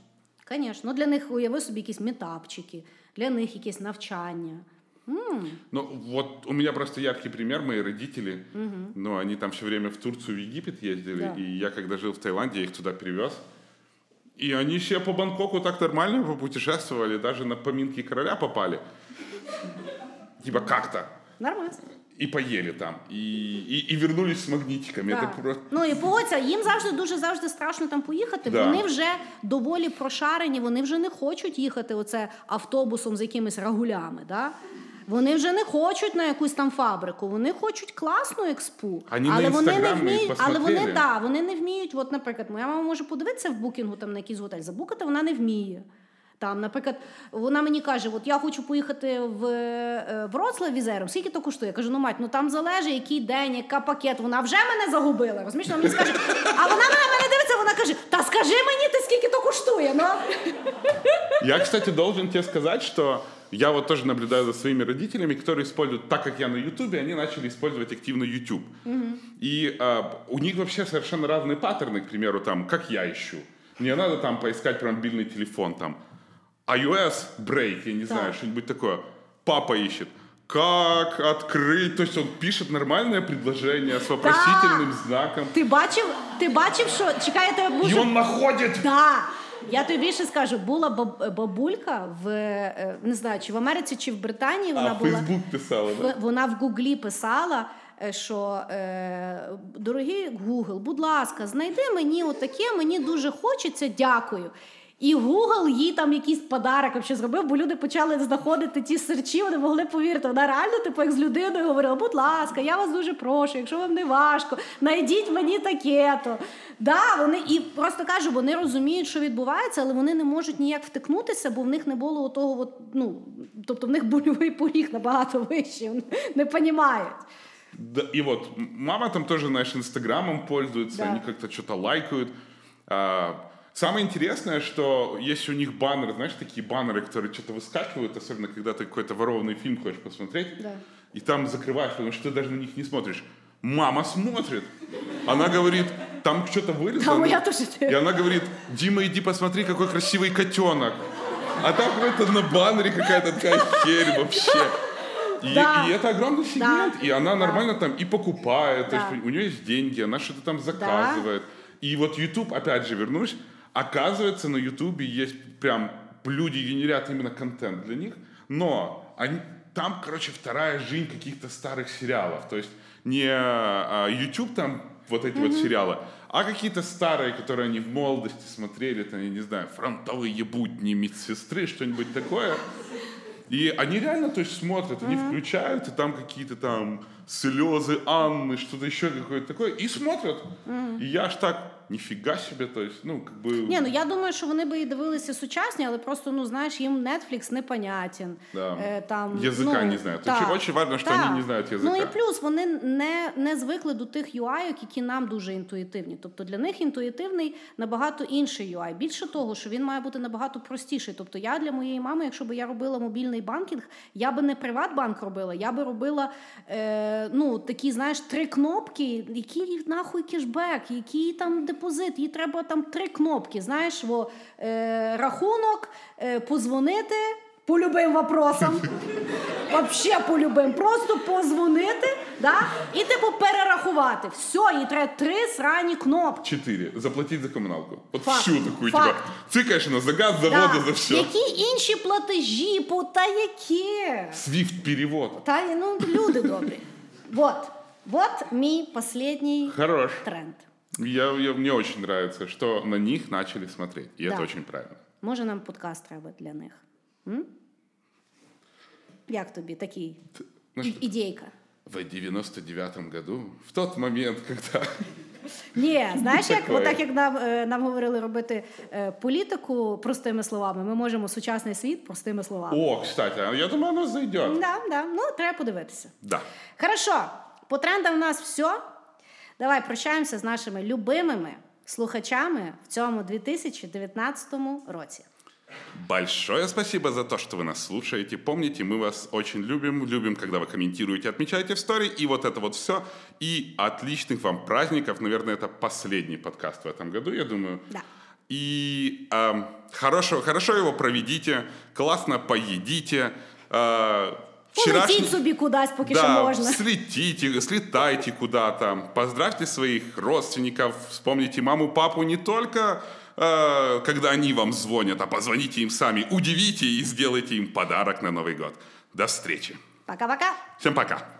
Звісно. Ну, для них уяви собі якісь метапчики, для них якесь навчання. Ну, вот у меня просто яркий пример, мои родители, ну, они там все время в Турцию, в Египет ездили, Да. и я когда жил в Таиланде, я их туда привез. И они все по Бангкоку так нормально попутешествовали, даже на поминки короля попали. Типа как-то. Нормально. И поели там, и, и, и вернулись с магнитиками. Так. Это просто... Ну і погодься, їм завжди дуже завжди страшно там поїхати. Да. Вони вже доволі прошарені, вони вже не хочуть їхати оце автобусом з якимись рагулями. Да? Вони вже не хочуть на якусь там фабрику, вони хочуть класну експу. Ані але вони не вміють, але вони да, вони не вміють. От, наприклад, моя мама може подивитися в букінгу там на якийсь готель, забукати вона не вміє. Там, наприклад, вона мені каже: от я хочу поїхати в е, Вроцлав візером, скільки то коштує? Я кажу, ну мать, ну там залежить, який день, яка пакет. Вона вже мене загубила. Розумієш, вона мені скаже, а вона на мене дивиться, вона каже: Та скажи мені, ти скільки то коштує. Ну Я, кстати, должен тебе сказать, что я вот тоже наблюдаю за своими родителями, которые используют, так как я на Ютубе, они начали использовать активно YouTube. И а, у них вообще совершенно разные паттерны, к примеру, там, как я ищу. Мне надо там поискать про мобильный телефон, там, iOS break, я не знаю, что-нибудь такое. Папа ищет. Как открыть? То есть он пишет нормальное предложение с вопросительным знаком. ти бачив, ти бачив, що чекай, я тебе И буду. он находит Да. Я тобі більше скажу, була бабулька в е, не знаю, чи в Америці, чи в Британії вона А, була. Facebook писала, да? Вона в Гуглі писала, е, що е, дорогий Google, будь ласка, знайди мені отаке, мені дуже хочеться, дякую. І Google їй там якийсь подарок вообще зробив, бо люди почали знаходити ті серчі, вони могли повірити. Вона реально, типу, як з людиною говорила: будь ласка, я вас дуже прошу, якщо вам не важко, знайдіть мені таке-то. Да, вони і просто кажу, вони розуміють, що відбувається, але вони не можуть ніяк втикнутися, бо в них не було того, от, ну тобто в них больовий поріг набагато вищий, вони не розуміють. Да, и вот мама там тоже, знаешь, инстаграмом пользуется, Да. они как-то что-то лайкают. А, самое интересное, что есть у них баннеры, знаешь, такие баннеры, которые что-то выскакивают, особенно когда ты какой-то ворованный фильм хочешь посмотреть, Да. и там закрываешь, потому что ты даже на них не смотришь. Мама смотрит. Она говорит, там что-то вылезло. Да, ну, моя тоже. И она говорит, Дима, иди посмотри, какой красивый котенок. А там какой-то на баннере какая-то такая херь вообще. И, Да. и это огромный сегмент, Да. и она Да. нормально там и покупает, то Да. есть у нее есть деньги, она что-то там заказывает. И вот YouTube, опять же, вернусь, оказывается, на YouTube есть прям люди генерят именно контент для них, но они, там, короче, вторая жизнь каких-то старых сериалов. То есть не а, YouTube там вот эти вот сериалы, а какие-то старые, которые они в молодости смотрели, там, я не знаю, фронтовые будни медсестры, что-нибудь такое. И они реально, то есть, смотрят, они включают, и там какие-то там слезы Анны, что-то еще какое-то такое, и смотрят. И я аж так, нифига себе, то есть, ну, как бы... Ні, ну я думаю, що вони би і дивилися сучасні, але просто ну знаєш, їм Netflix непонятен. Да. Е, там, Язика ну, не знають. так, Очень- важно, що вони не знають язика. Ну і плюс вони не, не звикли до тих UI, які нам дуже інтуїтивні. Тобто для них інтуїтивний набагато інший UI. Більше того, що він має бути набагато простіший. Тобто я для моєї мами, якщо б я робила мобільний банкінг, я би не Приватбанк робила, я би робила е, ну, такі, знаєш, три кнопки, який нахуй кешбек, який там депозит, їй треба там три кнопки. Знаєш, во, е, рахунок, е, позвонити. По любим вопросам. Вообще по любим. Просто позвонити, да? і типу перерахувати. Все, їй треба три срані кнопки. Четыре. Заплатить за коммуналку. Вот Факт. всю такую, Факт. типа, цыкаешь на за газ, за Да. воду, за все. Які інші платежі, по та яке? Свифт перевод. Та ну, люди добрі. Вот. Вот мій Хорош. тренд. Я, я- мне очень нравится, что на них начали смотреть. И это очень правильно. Може, нам подкаст треба для них. М? Як тобі такий Ну что, ідейка? в 99 году, в тот момент, когда... Ні, знаєш, як Такое. отак як нам, е, нам говорили робити е, політику простими словами, ми можемо сучасний світ простими словами. О, кстати, а я думаю, оно зайдет. Да, да. Ну, треба подивитися. Да. Хорошо, по трендам в нас все. Давай прощаємося з нашими любимими слухачами в цьому 2019 році. Большое спасибо за то, что вы нас слушаете. Помните, мы вас очень любим. Любим, когда вы комментируете, отмечаете в стори. И вот это вот все. И отличных вам праздников. Наверное, это последний подкаст в этом году, я думаю. Да. И эм, хорошо, хорошо его проведите, классно поедите. э, Полетіть собі кудись, поки да, що можна. слетите, слетайте куда-то, поздравьте своих родственников, вспомните маму, папу не только э, когда они вам звонят, а позвоните им сами, удивите и сделайте им подарок на Новый год. До встречи. Пока-пока. Всем пока.